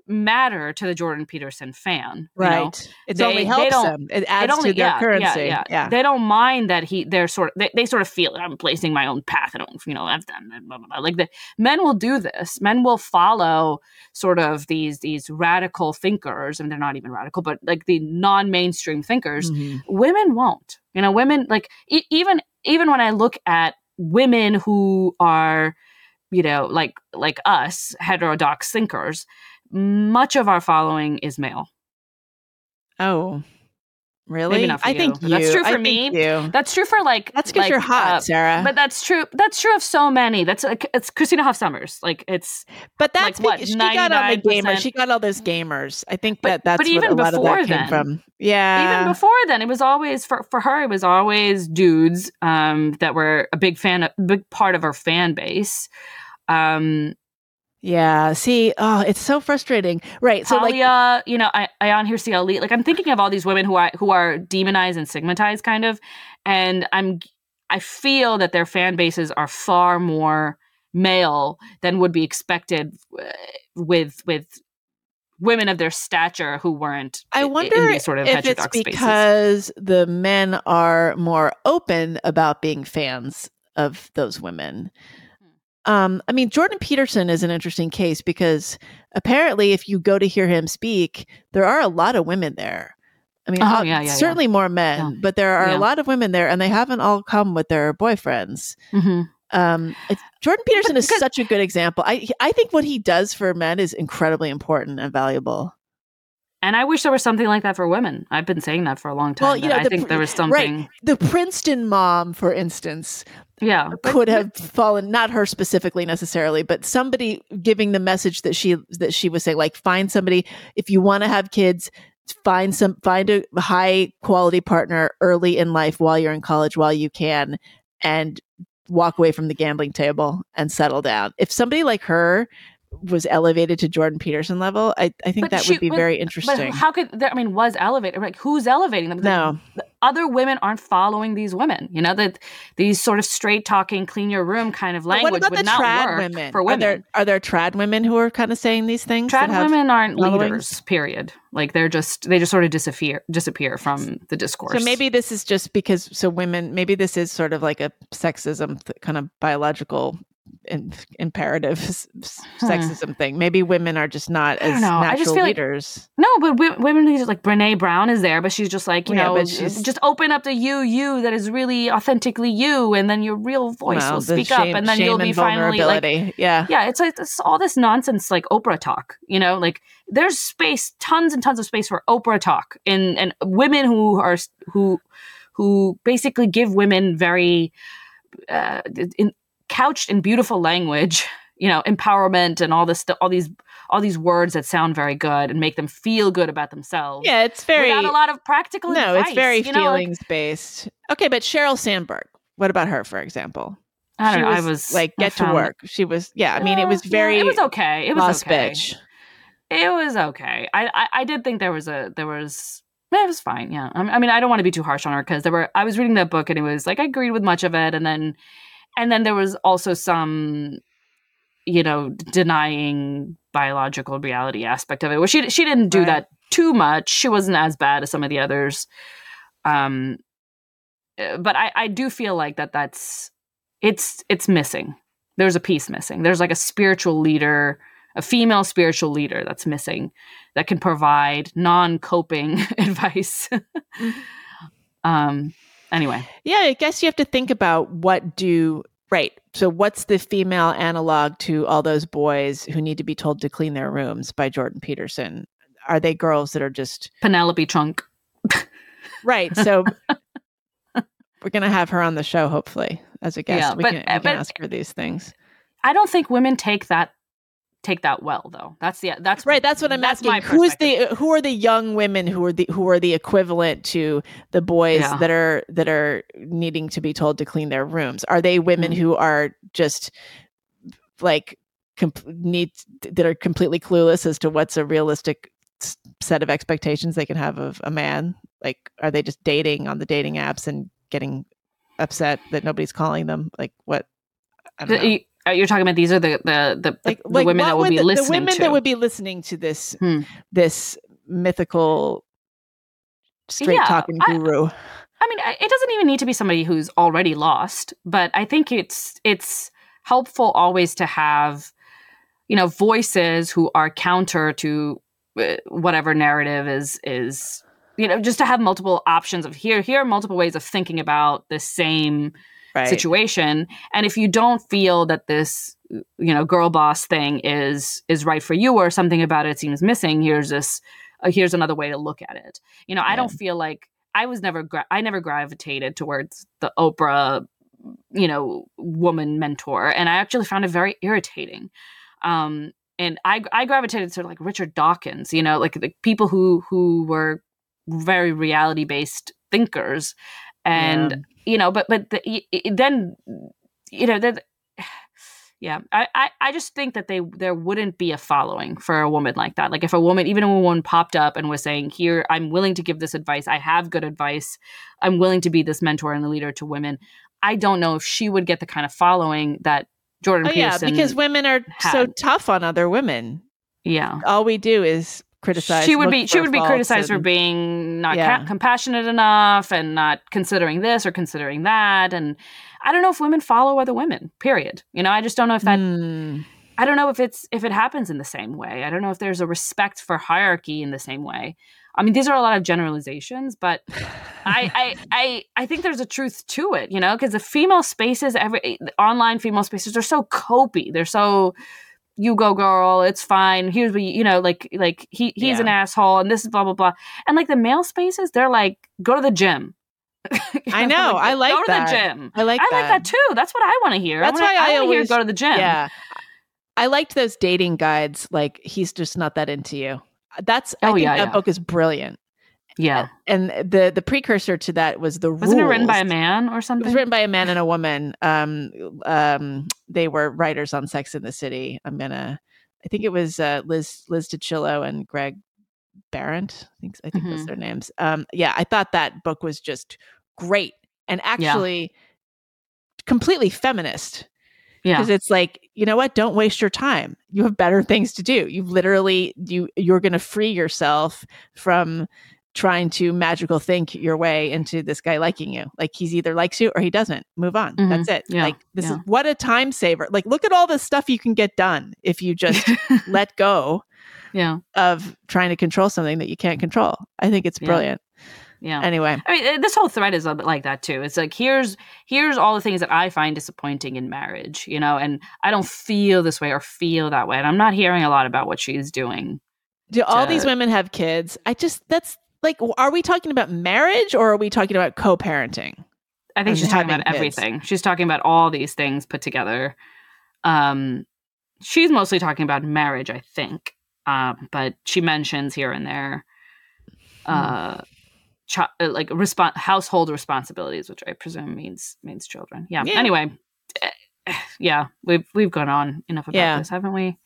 matter to the Jordan Peterson fan. you know? Right. It They- only helps them. It It adds only to their yeah, currency. Yeah, yeah. yeah, They don't mind that he they're sort of they, they sort of feel I'm placing my own path. I don't you know I've done blah, blah, blah. like the men will do this. Men will follow sort of these these radical thinkers, and they're not even radical, but like the non-mainstream thinkers. Mhm. Women won't. You know, women like e- even even when I look at women who are you know like like us heterodox thinkers, much of our following is male. Oh, really? not for I you, think but that's true for think me. You. That's true for like That's because like, you're hot, uh, Sarah. But that's true. That's true of so many. That's like it's Christina Hoff Sommers. Like it's But that's like, what, because she got on the 99%? She got all those gamers. I think But- that that's but what even a lot of before then- from. Yeah. even before then. It was always for for her. It was always dudes um, that were a big fan, a big part of her fan base. Um, yeah. See, oh, it's so frustrating. Right. So like Talia, you know, I, Ayaan Hirsi Ali. Like I'm thinking of all these women who are who are demonized and stigmatized, kind of, and I'm I feel that their fan bases are far more male than would be expected uh, with with women of their stature who weren't. I i- in wonder sort of if it's heterodox spaces. because the men are more open about being fans of those women. Um, I mean, Jordan Peterson is an interesting case because apparently, if you go to hear him speak, there are a lot of women there. I mean, Oh, uh, yeah, yeah, yeah. certainly more men, Yeah. but there are Yeah. a lot of women there, and they haven't all come with their boyfriends. Mhm. Um, Jordan Peterson is such a good example. I I think what he does for men is incredibly important and valuable. And I wish there was something like that for women. I've been saying that for a long time. Well, you know, I the think there was something. Right. The Princeton mom, for instance, Yeah, but- could have fallen not her specifically necessarily but somebody giving the message that she that she was saying like find somebody if you want to have kids find some find a high quality partner early in life while you're in college while you can and walk away from the gambling table and settle down if somebody like her was elevated to jordan peterson level i, I think But that she- would be but- very But interesting how could there, I mean was elevated? Like who's elevating them? no other women aren't following these women. You know that these sort of straight talking, clean your room kind of But language what about would the not trad women for are women. there are there trad women who are kind of saying these things Trad women aren't followings? leaders. Period. Like they're just they just sort of disappear disappear from the discourse. So maybe this is just because so women maybe this is sort of like a sexism th- kind of biological in, imperative Hmm. sexism thing. Maybe women are just not as know. I natural just feel like- leaders. no, but wo- women leaders like Brene Brown is there, but she's just like you Yeah, know, just open up the you you that is really authentically you, and then your real voice Well, will speak up, and then you'll be finally like yeah. yeah it's like it's all this nonsense like oprah talk you know like there's space tons and tons of space for oprah talk and and women who are who who basically give women very uh, in, couched in beautiful language you know empowerment and all this all these all these words that sound very good and make them feel good about themselves Yeah, it's very without a lot of practical no, advice, it's very you know, like- feelings based. Okay, but Sheryl Sandberg. What about her, for example? I don't know. was, I was like get to found- work. She was yeah. I mean, it uh, Yeah, was yeah, very it was okay. It was okay. bitch. It was okay. I, I I did think there was a there was it was fine. Yeah. I mean, I mean, I don't want to be too harsh on her because there were I was reading that book and it was like I agreed with much of it and then and then there was also some you know denying biological reality aspect of it. Well, she she didn't do Right. that too much. She wasn't as bad as some of the others. Um, uh, but I I do feel like that that's it's it's missing. There's a piece missing. There's like a spiritual leader, a female spiritual leader that's missing that can provide non-coping [laughs] advice. um anyway, Yeah, I guess you have to think about what do right. So what's the female analog to all those boys who need to be told to clean their rooms by Jordan Peterson? Are they girls that are just Penelope Trunk. [laughs] right? So we're gonna have her on the show hopefully as a guest. Yeah, we but- can, we uh, can but- ask her these things. I don't think women take that take that well though. That's the that's Right, that's what I'm that's asking. Who is the who are the young women who are the who are the equivalent to the boys Yeah. that are that are needing to be told to clean their rooms? Are they women Mm. who are just like comp- need that are completely clueless as to what's a realistic set of expectations they can have of a man? Like, are they just dating on the dating apps and getting upset that nobody's calling them? Like, what? I don't know. Uh, You're talking about these are the the the, like, the like women that will would be the, listening the women to. that would be listening to this Hmm. this mythical straight Yeah, talking guru. I mean, it doesn't even need to be somebody who's already lost, but I think it's it's helpful always to have, you know, voices who are counter to uh, whatever narrative is is you know just to have multiple options of here here are multiple ways of thinking about the same right. situation. And if you don't feel that this you know girl boss thing is is right for you or something about it seems missing here's this uh, here's another way to look at it. You know i don't feel like i was never gra- i never gravitated towards the oprah you know woman mentor. And i actually found it very irritating. Um and i i gravitated to like richard dawkins you know like the people who who were very reality based thinkers. And you know but but the, then you know that [sighs] yeah I, I i just think that they there wouldn't be a following for a woman like that. Like if a woman even if a woman popped up and was saying here i'm willing to give this advice. I have good advice. I'm willing to be this mentor and a leader to women. I don't know if she would get the kind of following that jordan Oh, yeah, because women are so tough on other women. yeah. All we do is criticize. she would be she would be criticized for being not Yeah. ca- compassionate enough and not considering this or considering that and i don't know if women follow other women period you know i just don't know if that Hmm. i don't know if it's if it happens in the same way i don't know if there's a respect for hierarchy in the same way i mean these are a lot of generalizations but I, [laughs] I I I think there's a truth to it, you know, because the female spaces, every online female spaces, are so copy. They're so you go girl, it's fine. Here's what you, you know, like like he he's an asshole, and this is blah blah blah. And like the male spaces, they're like go to the gym. [laughs] I know, I like go that. to the gym. I like I that. like that too. That's what I want to hear. That's I wanna, why I hear always- go to the gym. Yeah. I liked those dating guides. Like he's just not that into you. That's Oh, I think yeah, that yeah. book is brilliant. Yeah. And the the precursor to that was the Wasn't it written by a man or something? It was written by a man and a woman. Um, um, they were writers on Sex in the City. I'm gonna, I think it was uh, Liz Liz Tuccillo and Greg Barrett. I think I think those Mhm. are their names. Um, yeah, I thought that book was just great and actually completely feminist yeah. because it's like you know what don't waste your time you have better things to do you literally you you're going to free yourself from trying to magical think your way into this guy liking you like he's either likes you or he doesn't move on Mhm. that's it Yeah, like this yeah. is what a time saver like look at all the stuff you can get done if you just [laughs] let go yeah. of trying to control something that you can't control i think it's brilliant Yeah. anyway I mean, this whole thread is a bit like that too. It's like here's here's all the things that I find disappointing in marriage, you know, and I don't feel this way or feel that way, and I'm not hearing a lot about what she's doing. do all these women have kids i just that's like are we talking about marriage or are we talking about co-parenting I think she's talking about kids. everything. She's talking about all these things put together. Um, she's mostly talking about marriage, I think, um, but she mentions here and there, uh, chi- uh, like respon household responsibilities, which I presume means means children. Yeah. Yeah. Anyway, eh, yeah, we've we've gone on enough about Yeah. this, haven't we?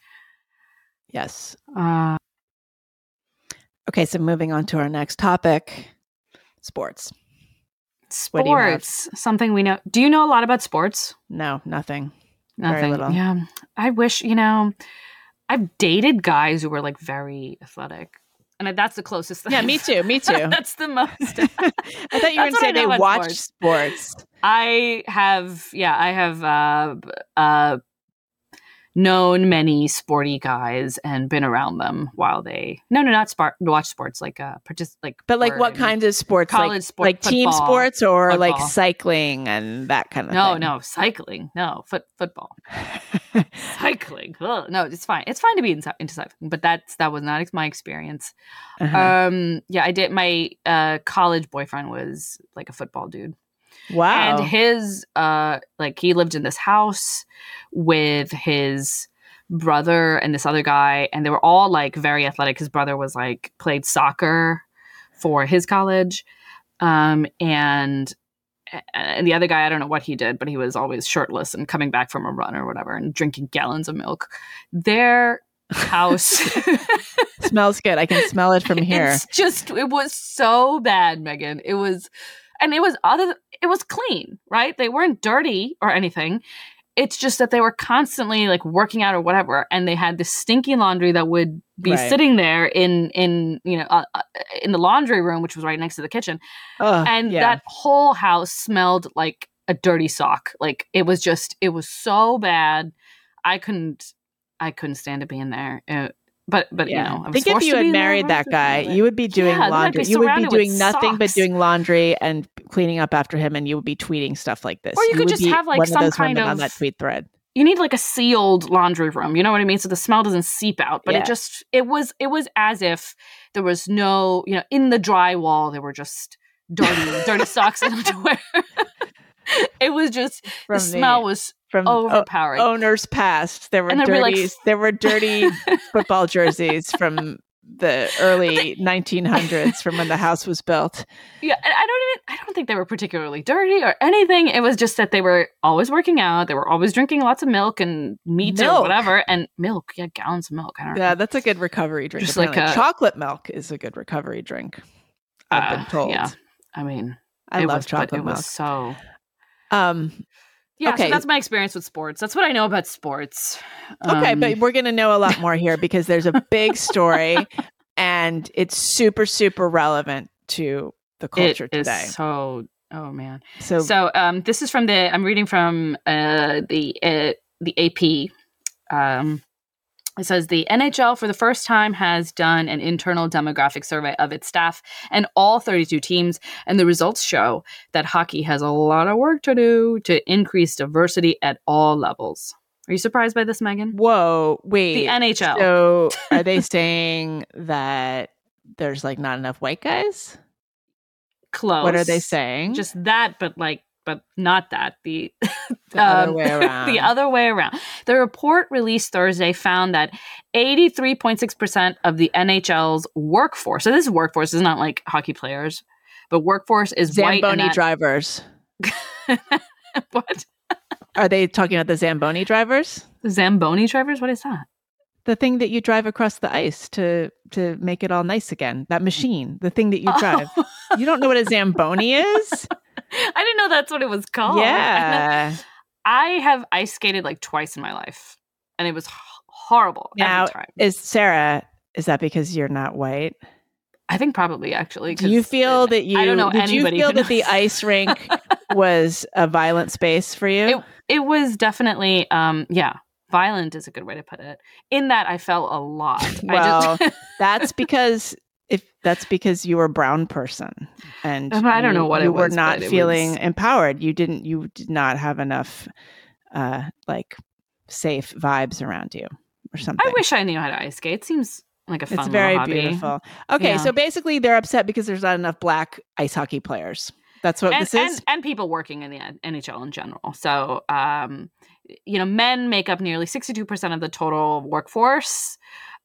yes Uh, Okay, so moving on to our next topic sports. What do you sports, something we know. Do you know a lot about sports? No, nothing. Very Nothing. little. Yeah. I wish, you know, I've dated guys who were like very athletic. And that's the closest thing. Yeah, me too. Me [laughs] too. that's the most. [laughs] I thought you were going to say they about watch sports. I have, yeah, I have uh, uh, known many sporty guys and been around them while they, no, no, not sport, watch sports, like, uh, partic- like, But like what in- kinds of sports? college like, sport- like team sports or like cycling and that kind of No, thing? no, cycling. No, foot football. [laughs] cycling. Ugh, no, it's fine. It's fine to be into, into cycling, but that's that was not ex- my experience. Uh-huh. Um, yeah, I did. My uh, college boyfriend was like a football dude, wow. and his uh, like he lived in this house with his brother and this other guy, and they were all like very athletic. His brother was like played soccer for his college, um, and and the other guy, I don't know what he did, but he was always shirtless and coming back from a run or whatever and drinking gallons of milk. Their house [laughs] [laughs] smells good. I can smell it from here. It's just it was so bad, Meghan. It was and it was other it was clean, right? They weren't dirty or anything. It's just that they were constantly like working out or whatever, and they had this stinky laundry that would be Right. sitting there in in you know uh, uh, in the laundry room, which was right next to the kitchen, and yeah. that whole house smelled like a dirty sock. Like it was just it was so bad. I couldn't I couldn't stand it being there. Uh, but but yeah. you know, I think if you had married that forced to be guy, you would be doing Yeah, I'd be laundry. you would be doing nothing but doing laundry and cleaning up after him, and you would be tweeting stuff like this. Or you could just have, like, some of kind women on of- that tweet thread. you need like a sealed laundry room you know what i mean so the smell doesn't seep out but Yeah. it just it was it was as if there was no you know in the drywall there were just dirty dirty socks and [laughs] underwear [laughs] it was just From the smell was From o- owners past, there were And like, dirty. there were dirty [laughs] football jerseys from the early 1900s, from when the house was built. yeah and i don't even i don't think they were particularly dirty or anything it was just that they were always working out they were always drinking lots of milk and meat Milk. or whatever and milk yeah gallons of milk i don't know Yeah, that's a good recovery drink. Just like a- chocolate milk is a good recovery drink. I've Uh, been told. yeah i mean I it love was, chocolate it milk. was so Um, Yeah, Okay. so that's my experience with sports. That's what I know about sports. Okay, Um, but we're going to know a lot more here because there's a [laughs] big story and it's super, super relevant to the culture it today. so. Oh man. So, So um, this is from the. I'm reading from uh, the uh, the AP. Um, it says the NHL for the first time has done an internal demographic survey of its staff and all 32 teams, and the results show that hockey has a lot of work to do to increase diversity at all levels. Are you surprised by this, Meghan? whoa, wait. The NHL. So, are they saying that there's like not enough white guys? Close. What are they saying? Just that, but like, but not that. The [laughs] the other um, way [laughs] around. the other way around. The report released Thursday found that 83.6% of the NHL's workforce, so this is workforce, this is not like hockey players, but workforce is white. Zamboni drivers. [laughs] what? Are they talking about the Zamboni drivers? Zamboni drivers? What is that? The thing that you drive across the ice to to make it all nice again. That machine, the thing that you drive. Oh. You don't know what a Zamboni is? I didn't know that's what it was called. yeah. I have ice skated like twice in my life, and it was h- horrible Now, every time. Is Sarah, is that because you're not white? I think probably actually. Do you feel uh, that you I don't know did you feel that the ice rink [laughs] was a violent space for you? It- it was definitely um yeah violent is a good way to put it in that i felt a lot Well, I just, that's [laughs] because if that's because you were a brown person and Um, I don't you- know what it you were not feeling was- empowered. You didn't you did not have enough uh like safe vibes around you or something. i wish i knew how to ice skate It seems like a fun it's very beautiful. Okay, Yeah. so basically they're upset because there's not enough black ice hockey players. That's what and, this is. and, and people working in the nhl in general so um you know men make up nearly 62% of the total workforce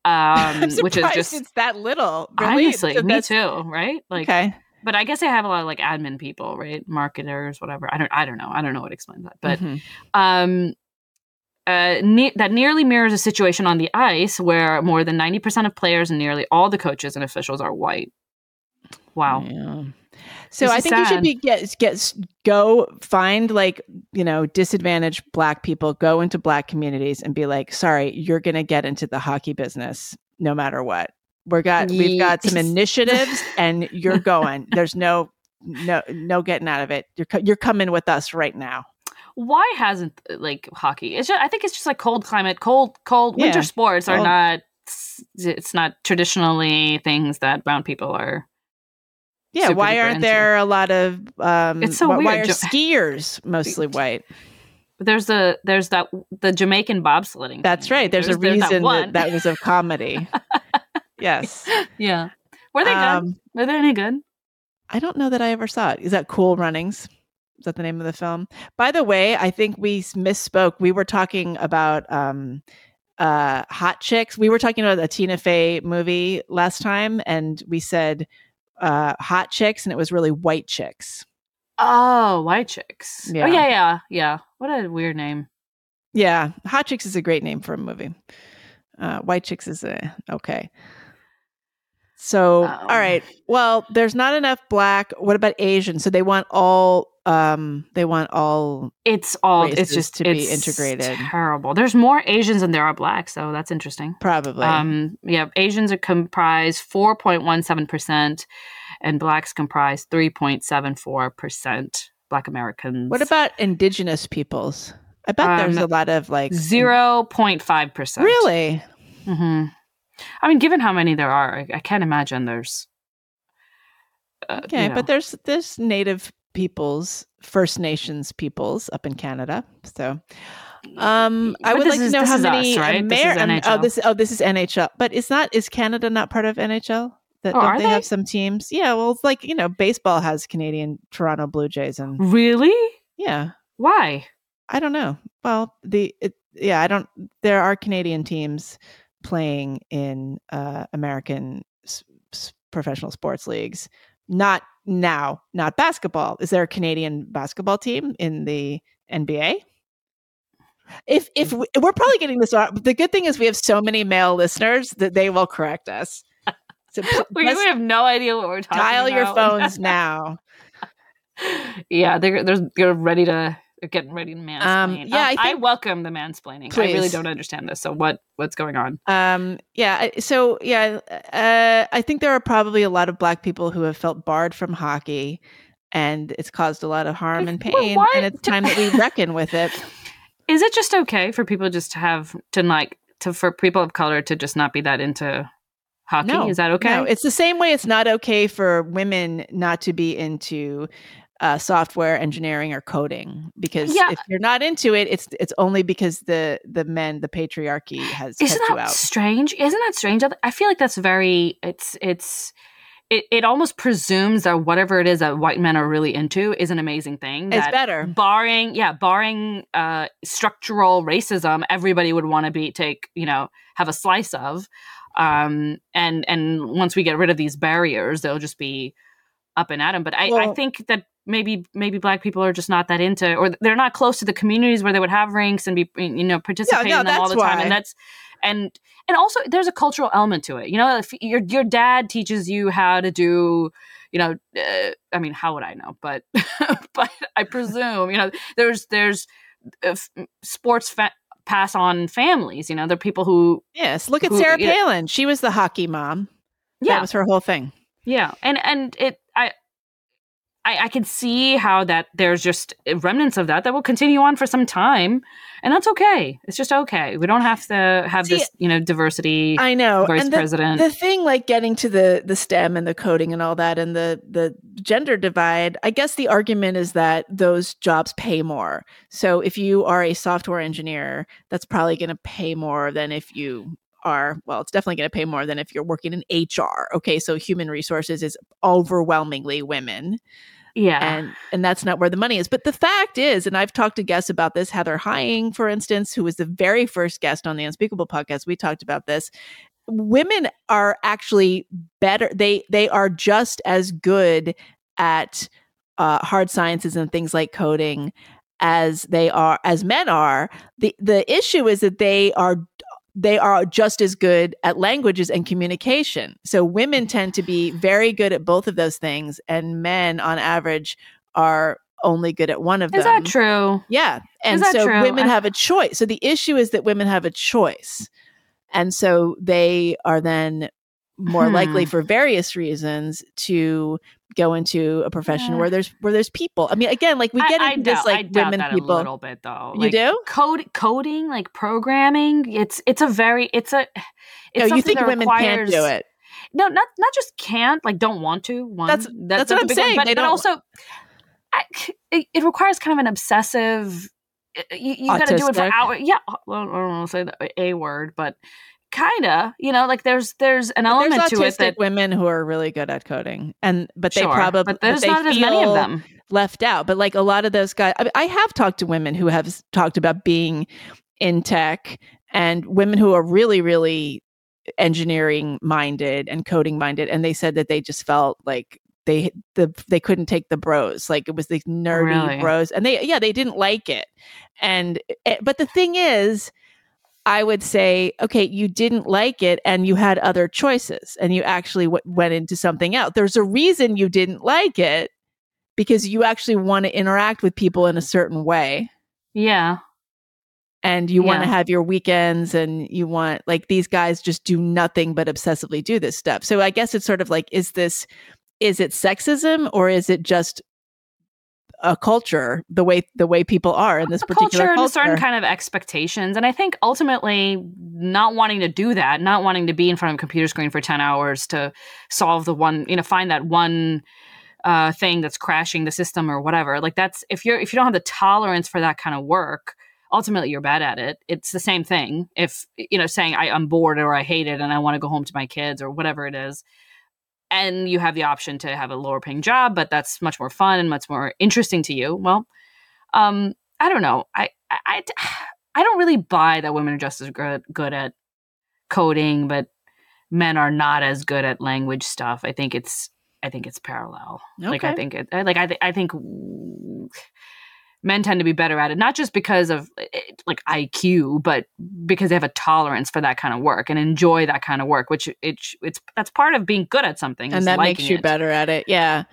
um which is just it's that little. Really? honestly So me too right like okay. but i guess i have a lot of like admin people right marketers whatever i don't i don't know i don't know what explains that but Mhm. um, uh, ne- that nearly mirrors a situation on the ice where more than 90% of players and nearly all the coaches and officials are white. Wow. Yeah. So This I think you should be get get go find like you know disadvantaged black people go into black communities and be like, sorry, you're gonna get into the hockey business no matter what. We're got we've got some [laughs] initiatives and you're [laughs] going. There's no no no getting out of it. You're you're coming with us right now. Why hasn't uh, like hockey? It's just, I think it's just like cold climate, cold, cold Yeah. winter sports are Cold. not. It's not traditionally things that brown people are. Yeah, why aren't there a lot of um It's so why, why are [laughs] skiers mostly white? There's the there's that the Jamaican bobsledding. That's thing. right. There's, a that reason that, one. that was a comedy. [laughs] yes. yeah. Were they good? Um, Were they any good? I don't know that I ever saw it. Is that Cool Runnings? Is that the name of the film? By the way, I think we misspoke. We were talking about um, uh, Hot Chicks. We were talking about a Tina Fey movie last time, and we said uh, Hot Chicks, and it was really White Chicks. Oh, white chicks. Yeah. Oh yeah, yeah, yeah. What a weird name. Yeah, Hot Chicks is a great name for a movie. Uh, White Chicks is a okay. So, Um. all right. Well, there's not enough black. What about Asian? So they want all. Um, they want all. It's all. It's just to be integrated. Terrible. There's more Asians than there are blacks, so that's interesting. Probably. Um, yeah, Asians are comprise 4.17%, and blacks comprise 3.74%. Black Americans. what about indigenous peoples? I bet there's Um, a lot of like 0.5%? Really? mm-hmm. I mean, given how many there are, I, I can't imagine there's. Uh, Okay, you know. but there's there's native peoples, First Nations peoples up in Canada. So, um, I would this like to know how is us, many right? This is Amer- um, oh, this oh this is NHL, but it's not. Is Canada not part of NHL? That, Oh, don't are they, have some teams? Yeah, well, it's like you know, baseball has Canadian Toronto Blue Jays, and really? yeah, Why? I don't know. Well, the it, yeah, I don't. There are Canadian teams playing in uh, American s- s- professional sports leagues. Not now, not basketball. Is there a Canadian basketball team in the NBA? If if mm. we, we're probably getting this wrong, the good thing is we have so many male listeners that they will correct us. So [laughs] We, have no idea what we're talking dial about. Dial your phones [laughs] now. yeah, they're they're they're ready to getting ready to mansplain. Um, yeah, I I, welcome the mansplaining. Please. I really don't understand this. So what what's going on? Um, yeah. I- So yeah, uh, I think there are probably a lot of black people who have felt barred from hockey, and it's caused a lot of harm and pain. why and it's time that we [laughs] reckon with it. Is it just okay for people just to have to like to for people of color to just not be that into hockey? No, Is that okay? No, it's the same way. It's not okay for women not to be into uh, software engineering or coding because Yeah. if you're not into it, it's it's only because the the men, the patriarchy has Isn't kept you that out. strange? Isn't that strange? I feel like that's very. It's it's. It, it almost presumes that whatever it is that white men are really into is an amazing thing. It's that better. barring yeah barring uh structural racism everybody would want to be take you know have a slice of um and and once we get rid of these barriers they'll just be up and at 'em. but i i think that maybe maybe black people are just not that into or they're not close to the communities where they would have rinks and be you know participate no, in them all the time why. and that's and and also there's a cultural element to it you know if your your dad teaches you how to do you know uh, i mean how would i know but [laughs] but i presume you know there's there's uh, sports fa- pass on families you know there are people who Yes, look at who- Sarah you know- Palin. She was the hockey mom. yeah That was her whole thing. yeah and and it i I, can see how that there's just remnants of that that will continue on for some time, and that's okay. It's just okay. We don't have to have See, this, you know, diversity I know. vice and the, president. the thing like getting to the the STEM and the coding and all that and the the gender divide, I guess the argument is that those jobs pay more. So if you are a software engineer, that's probably going to pay more than if you are well, it's definitely going to pay more than if you're working in HR. Okay, so human resources is overwhelmingly women yeah, and and that's not where the money is. But the fact is and i've talked to guests about this heather heying for instance who was the very first guest on the unspeakable podcast we talked about this. Women are actually better they they are just as good at uh, hard sciences and things like coding as they are as men are. The the issue is that they are they are just as good at languages and communication. So women tend to be very good at both of those things, and men, on average, are only good at one of them. is that true? Yeah, and so true? women have a choice. So the issue is that women have a choice, and so they are then more likely Hmm. for various reasons to go into a profession Yeah. where there's where there's people. I mean, again, like we get I into this doubt- I like women that people. a little bit though. you Like, do? code coding like programming it's it's a very it's a it's No, you think women can't do it? no not not just can't like don't want to one That's- that- that's a what I'm big one, saying, but, they but also I, [laughs] it, it requires kind of an obsessive you, you got to do it for hours yeah well, i don't want to say the a word but kind of you know like there's there's an But element there's to it that women who are really good at coding, and but they sure, probably but there's they not as many of feel them left out. But like a lot of those guys, I, mean, I have talked to women who have talked about being in tech, and women who are really, really engineering minded and coding minded, and they said that they just felt like they the they couldn't take the bros like it was these nerdy Really? bros and they yeah they didn't like it and eh, but the thing is i would say okay you didn't like it and you had other choices and you actually w- went into something else. There's a reason you didn't like it because you actually want to interact with people in a certain way. Yeah. and you want to have your weekends and you want like these guys just do nothing but obsessively do this stuff. So i guess it's sort of like is this is it sexism or is it just a culture the way the way people are in this particular culture and a certain kind of expectations. And I think ultimately, not wanting to do that, not wanting to be in front of a computer screen for 10 hours to solve the one, you know, find that one uh, thing that's crashing the system or whatever. Like that's if you're if you don't have the tolerance for that kind of work, ultimately you're bad at it. It's the same thing. If you know, saying I, I'm bored or I hate it and I want to go home to my kids or whatever it is. And you have the option to have a lower paying job, but that's much more fun and much more interesting to you. Well, um, I don't know. I, I, I, [sighs] I don't really buy that women are just as good, good at coding, but men are not as good at language stuff. I think it's, I think it's parallel. Like I think it, like I, th- I think men tend to be better at it, not just because of eh, like IQ, but because they have a tolerance for that kind of work and enjoy that kind of work, which it, it's that's part of being good at something. is and that makes you it. better at it yeah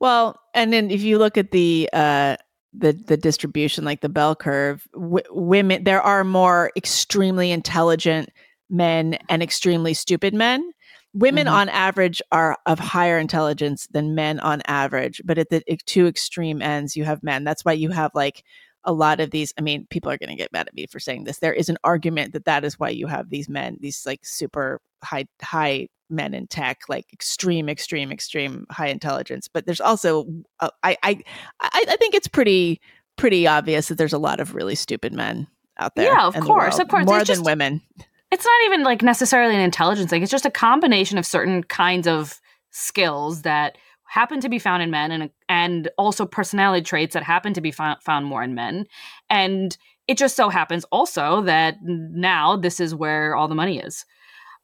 well and then if you look at the uh the the distribution like the bell curve w- women there are more extremely intelligent men and extremely stupid men women Mhm. on average are of higher intelligence than men on average but at the e- two extreme ends you have men that's why you have like a lot of these i mean people are going to get mad at me for saying this there is an argument that that is why you have these men these like super high high men in tech like extreme extreme extreme high intelligence but there's also uh, I, I i think it's pretty pretty obvious that there's a lot of really stupid men out there Yeah, of course, of course. more It's than just- women it's not even like necessarily an intelligence thing. It's just a combination of certain kinds of skills that happen to be found in men and and also personality traits that happen to be fo- found more in men. And it just so happens also that now this is where all the money is.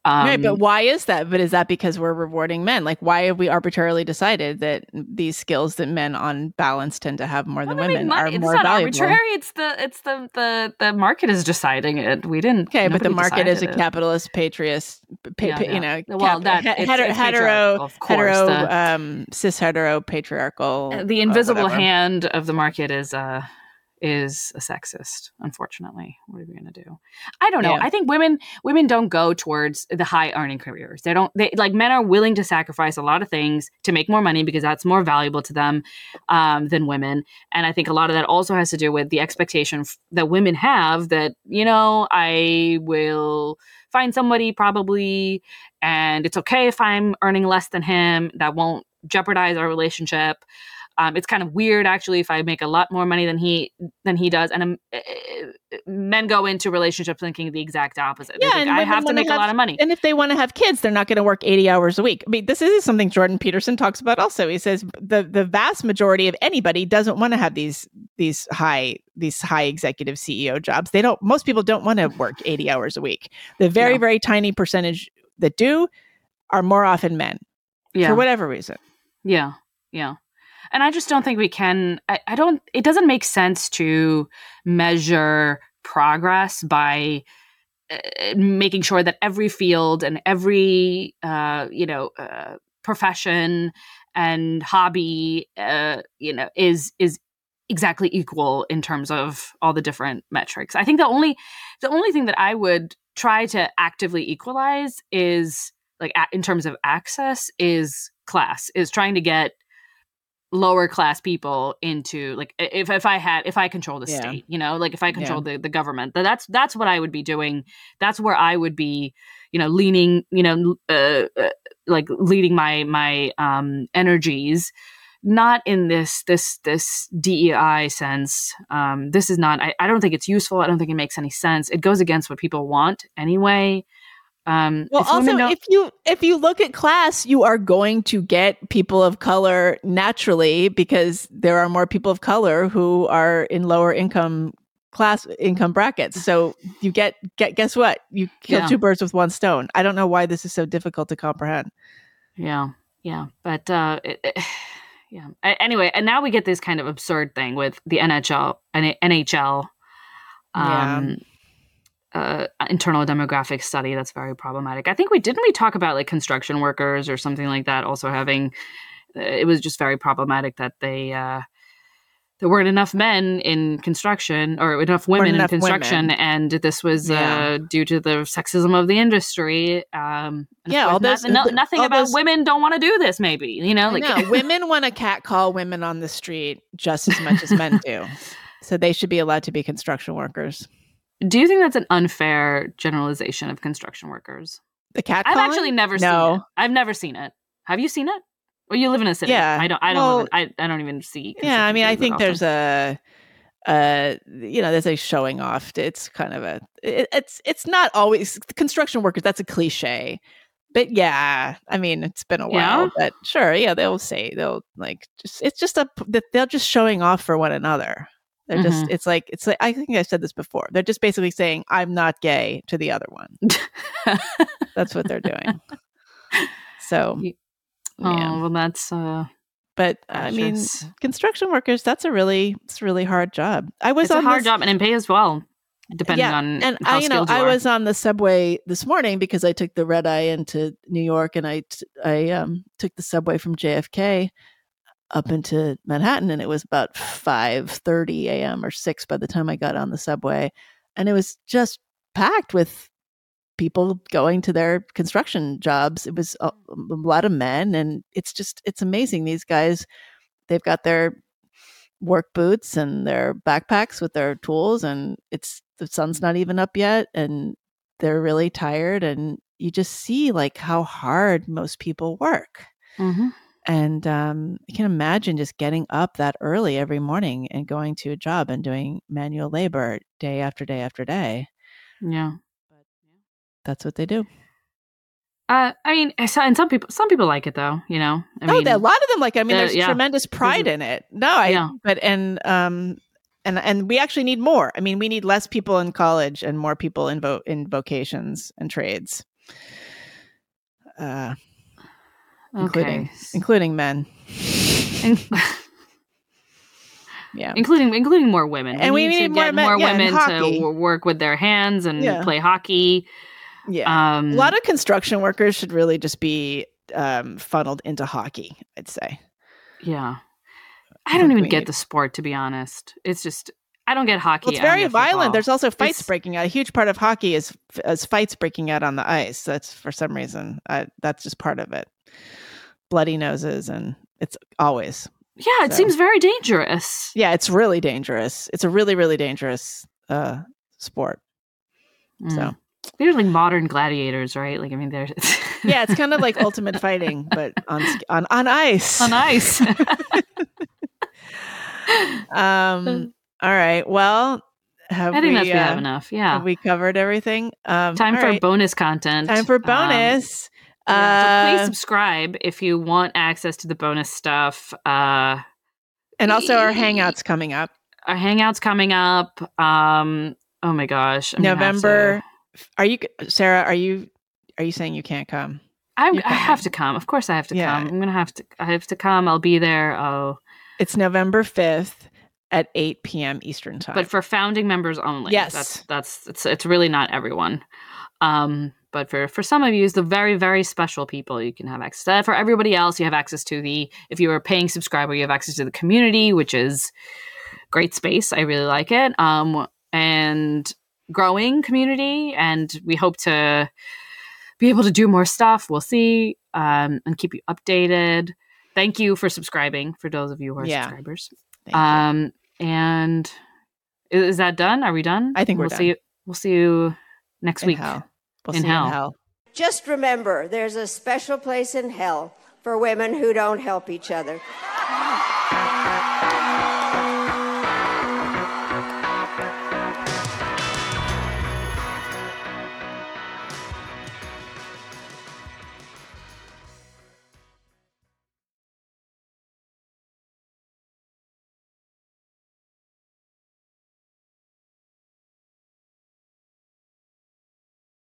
Um, right but why is that but is that because we're rewarding men like why have we arbitrarily decided that these skills that men on balance tend to have more than women mon- are it's more not valuable arbitrary. It's the it's the the the market is deciding it. We didn't. Okay, but the market is a it. capitalist, patriot, pa- Yeah, yeah. you know, Well, cap- that- he- hetero, it's hetero, hetero, the- um, cis hetero, patriarchal. Uh, the uh, invisible whatever. hand of the market is uh is a sexist unfortunately. What are we going to do? I don't know. Yeah. i think women women don't go towards the high earning careers. They don't they like men are willing to sacrifice a lot of things to make more money because that's more valuable to them um, than women. And i think a lot of that also has to do with the expectation f- that women have that you know i will find somebody probably and it's okay if i'm earning less than him. That won't jeopardize our relationship um, it's kind of weird actually if I make a lot more money than he than he does, and um, uh, men go into relationships thinking the exact opposite. Yeah, and I have to make a lot of money. And if they want to have kids, they're not going to work 80 hours a week. I mean, this is something Jordan Peterson talks about also. He says the the vast majority of anybody doesn't want to have these these high these high executive CEO jobs. They don't most people don't want to work 80 hours a week. The very very tiny percentage that do are more often men yeah, for whatever reason. yeah, yeah. And I just don't think we can. I, I don't. It doesn't make sense to measure progress by uh, making sure that every field and every uh, you know uh, profession and hobby uh, you know is is exactly equal in terms of all the different metrics. I think the only the only thing that I would try to actively equalize is like in terms of access is class is trying to get lower class people into like if if I had if I control the Yeah. state, you know, like if I control the the government, then that's that's what I would be doing. That's where I would be, you know, leaning, you know, uh, uh, like leading my my um energies not in this this this DEI sense. Um, this is not. I, I don't think it's useful. I don't think it makes any sense. It goes against what people want anyway. Um, Well, also, if you if you look at class, you are going to get people of color naturally because there are more people of color who are in lower income class income brackets. So you get get guess what? You kill Yeah. two birds with one stone. I don't know why this is so difficult to comprehend. yeah, Yeah, but uh, it, it, [sighs] yeah. Anyway, and now we get this kind of absurd thing with the NHL and NHL. Um, yeah. Uh, internal demographic study that's very problematic. I think we didn't we talk about like construction workers or something like that also having uh, it was just very problematic that they uh, there weren't enough men in construction or enough women enough in construction women. and this was uh, yeah. uh, due to the sexism of the industry um, yeah all this, no, nothing all about those, women don't want to do this maybe you know like no, [laughs] women want to catcall women on the street just as much as men do [laughs] so they should be allowed to be construction workers do you think that's an unfair generalization of construction workers the cat i've actually never no. seen it i've never seen it have you seen it well, you live in a city. Yeah, I don't. I don't. Well, in, I, I don't even see. Yeah, I mean, I think there's a, uh, you know, there's a showing off. It's kind of a. It, it's it's not always construction workers. That's a cliche, but yeah, I mean, it's been a while. Yeah. But sure, yeah, they'll say they'll like just. It's just a. They're just showing off for one another. They're mm-hmm. just. It's like it's like I think I said this before. They're just basically saying I'm not gay to the other one. [laughs] That's what they're doing. So yeah. Oh, well, that's. uh but I mean, construction workers, that's a really, it's a really hard job. I was it's on a hard this, job and in pay as well, depending yeah, on and I, you know, you I was on the subway this morning because I took the red eye into New York and I, I um, took the subway from JFK up into Manhattan and it was about 5:30 a.m. or 6 by the time I got on the subway and it was just packed with people going to their construction jobs. It was a, a lot of men, and it's just it's amazing. These guys, they've got their work boots and their backpacks with their tools, and it's the sun's not even up yet, and they're really tired, and you just see like how hard most people work. Mm-hmm. And um, you can imagine just getting up that early every morning and going to a job and doing manual labor day after day after day. Yeah that's what they do. Uh, I mean, and some people, some people like it though. You know, I oh, mean, a lot of them like. It. I mean, there's yeah. tremendous pride in it. No, I. Yeah. But and um, and and we actually need more. I mean, we need less people in college and more people in vo- in vocations and trades. Uh, okay. including men. [laughs] yeah, including including more women. And we, we need, need more, men, more yeah, women to work with their hands and yeah. play hockey. Yeah. Um, a lot of construction workers should really just be um, funneled into hockey, I'd say. Yeah. I don't even get the sport, to be honest. It's just, I don't get hockey. Well, it's very violent. There's also fights it's, breaking out. A huge part of hockey is, is fights breaking out on the ice. That's for some reason. I, that's just part of it. Bloody noses, and it's always. Yeah, it so. seems very dangerous. Yeah, it's really dangerous. It's a really, really dangerous uh, sport. Mm. So they're like modern gladiators, right? Like I mean, they're [laughs] yeah, it's kind of like ultimate fighting, but on on on ice. On ice. [laughs] um. All right. Well, have I think we, that's uh, we have enough. Yeah, have we covered everything. Um, Time for right. bonus content. Time for um, bonus. Um, yeah, so please uh, subscribe if you want access to the bonus stuff. Uh, and also our hangouts coming up. Our hangouts coming up. Um. Oh my gosh. I'm November are you Sarah? Are you are you saying you can't come? I'm, I have to come. Of course, I have to yeah. come. I'm gonna have to. I have to come. I'll be there. Oh, it's November fifth at eight p.m. Eastern time. But for founding members only. Yes, that's that's it's it's really not everyone. Um, but for for some of you, it's the very very special people, you can have access to that. For everybody else, you have access to the. If you are a paying subscriber, you have access to the community, which is great space. I really like it. Um, and growing community and we hope to be able to do more stuff. We'll see um, and keep you updated. Thank you for subscribing for those of you who are yeah. subscribers. Um, and is that done? Are we done? I think we'll done. see you. We'll see you next in week. Hell. We'll in, hell. in hell. Just remember, there's a special place in hell for women who don't help each other.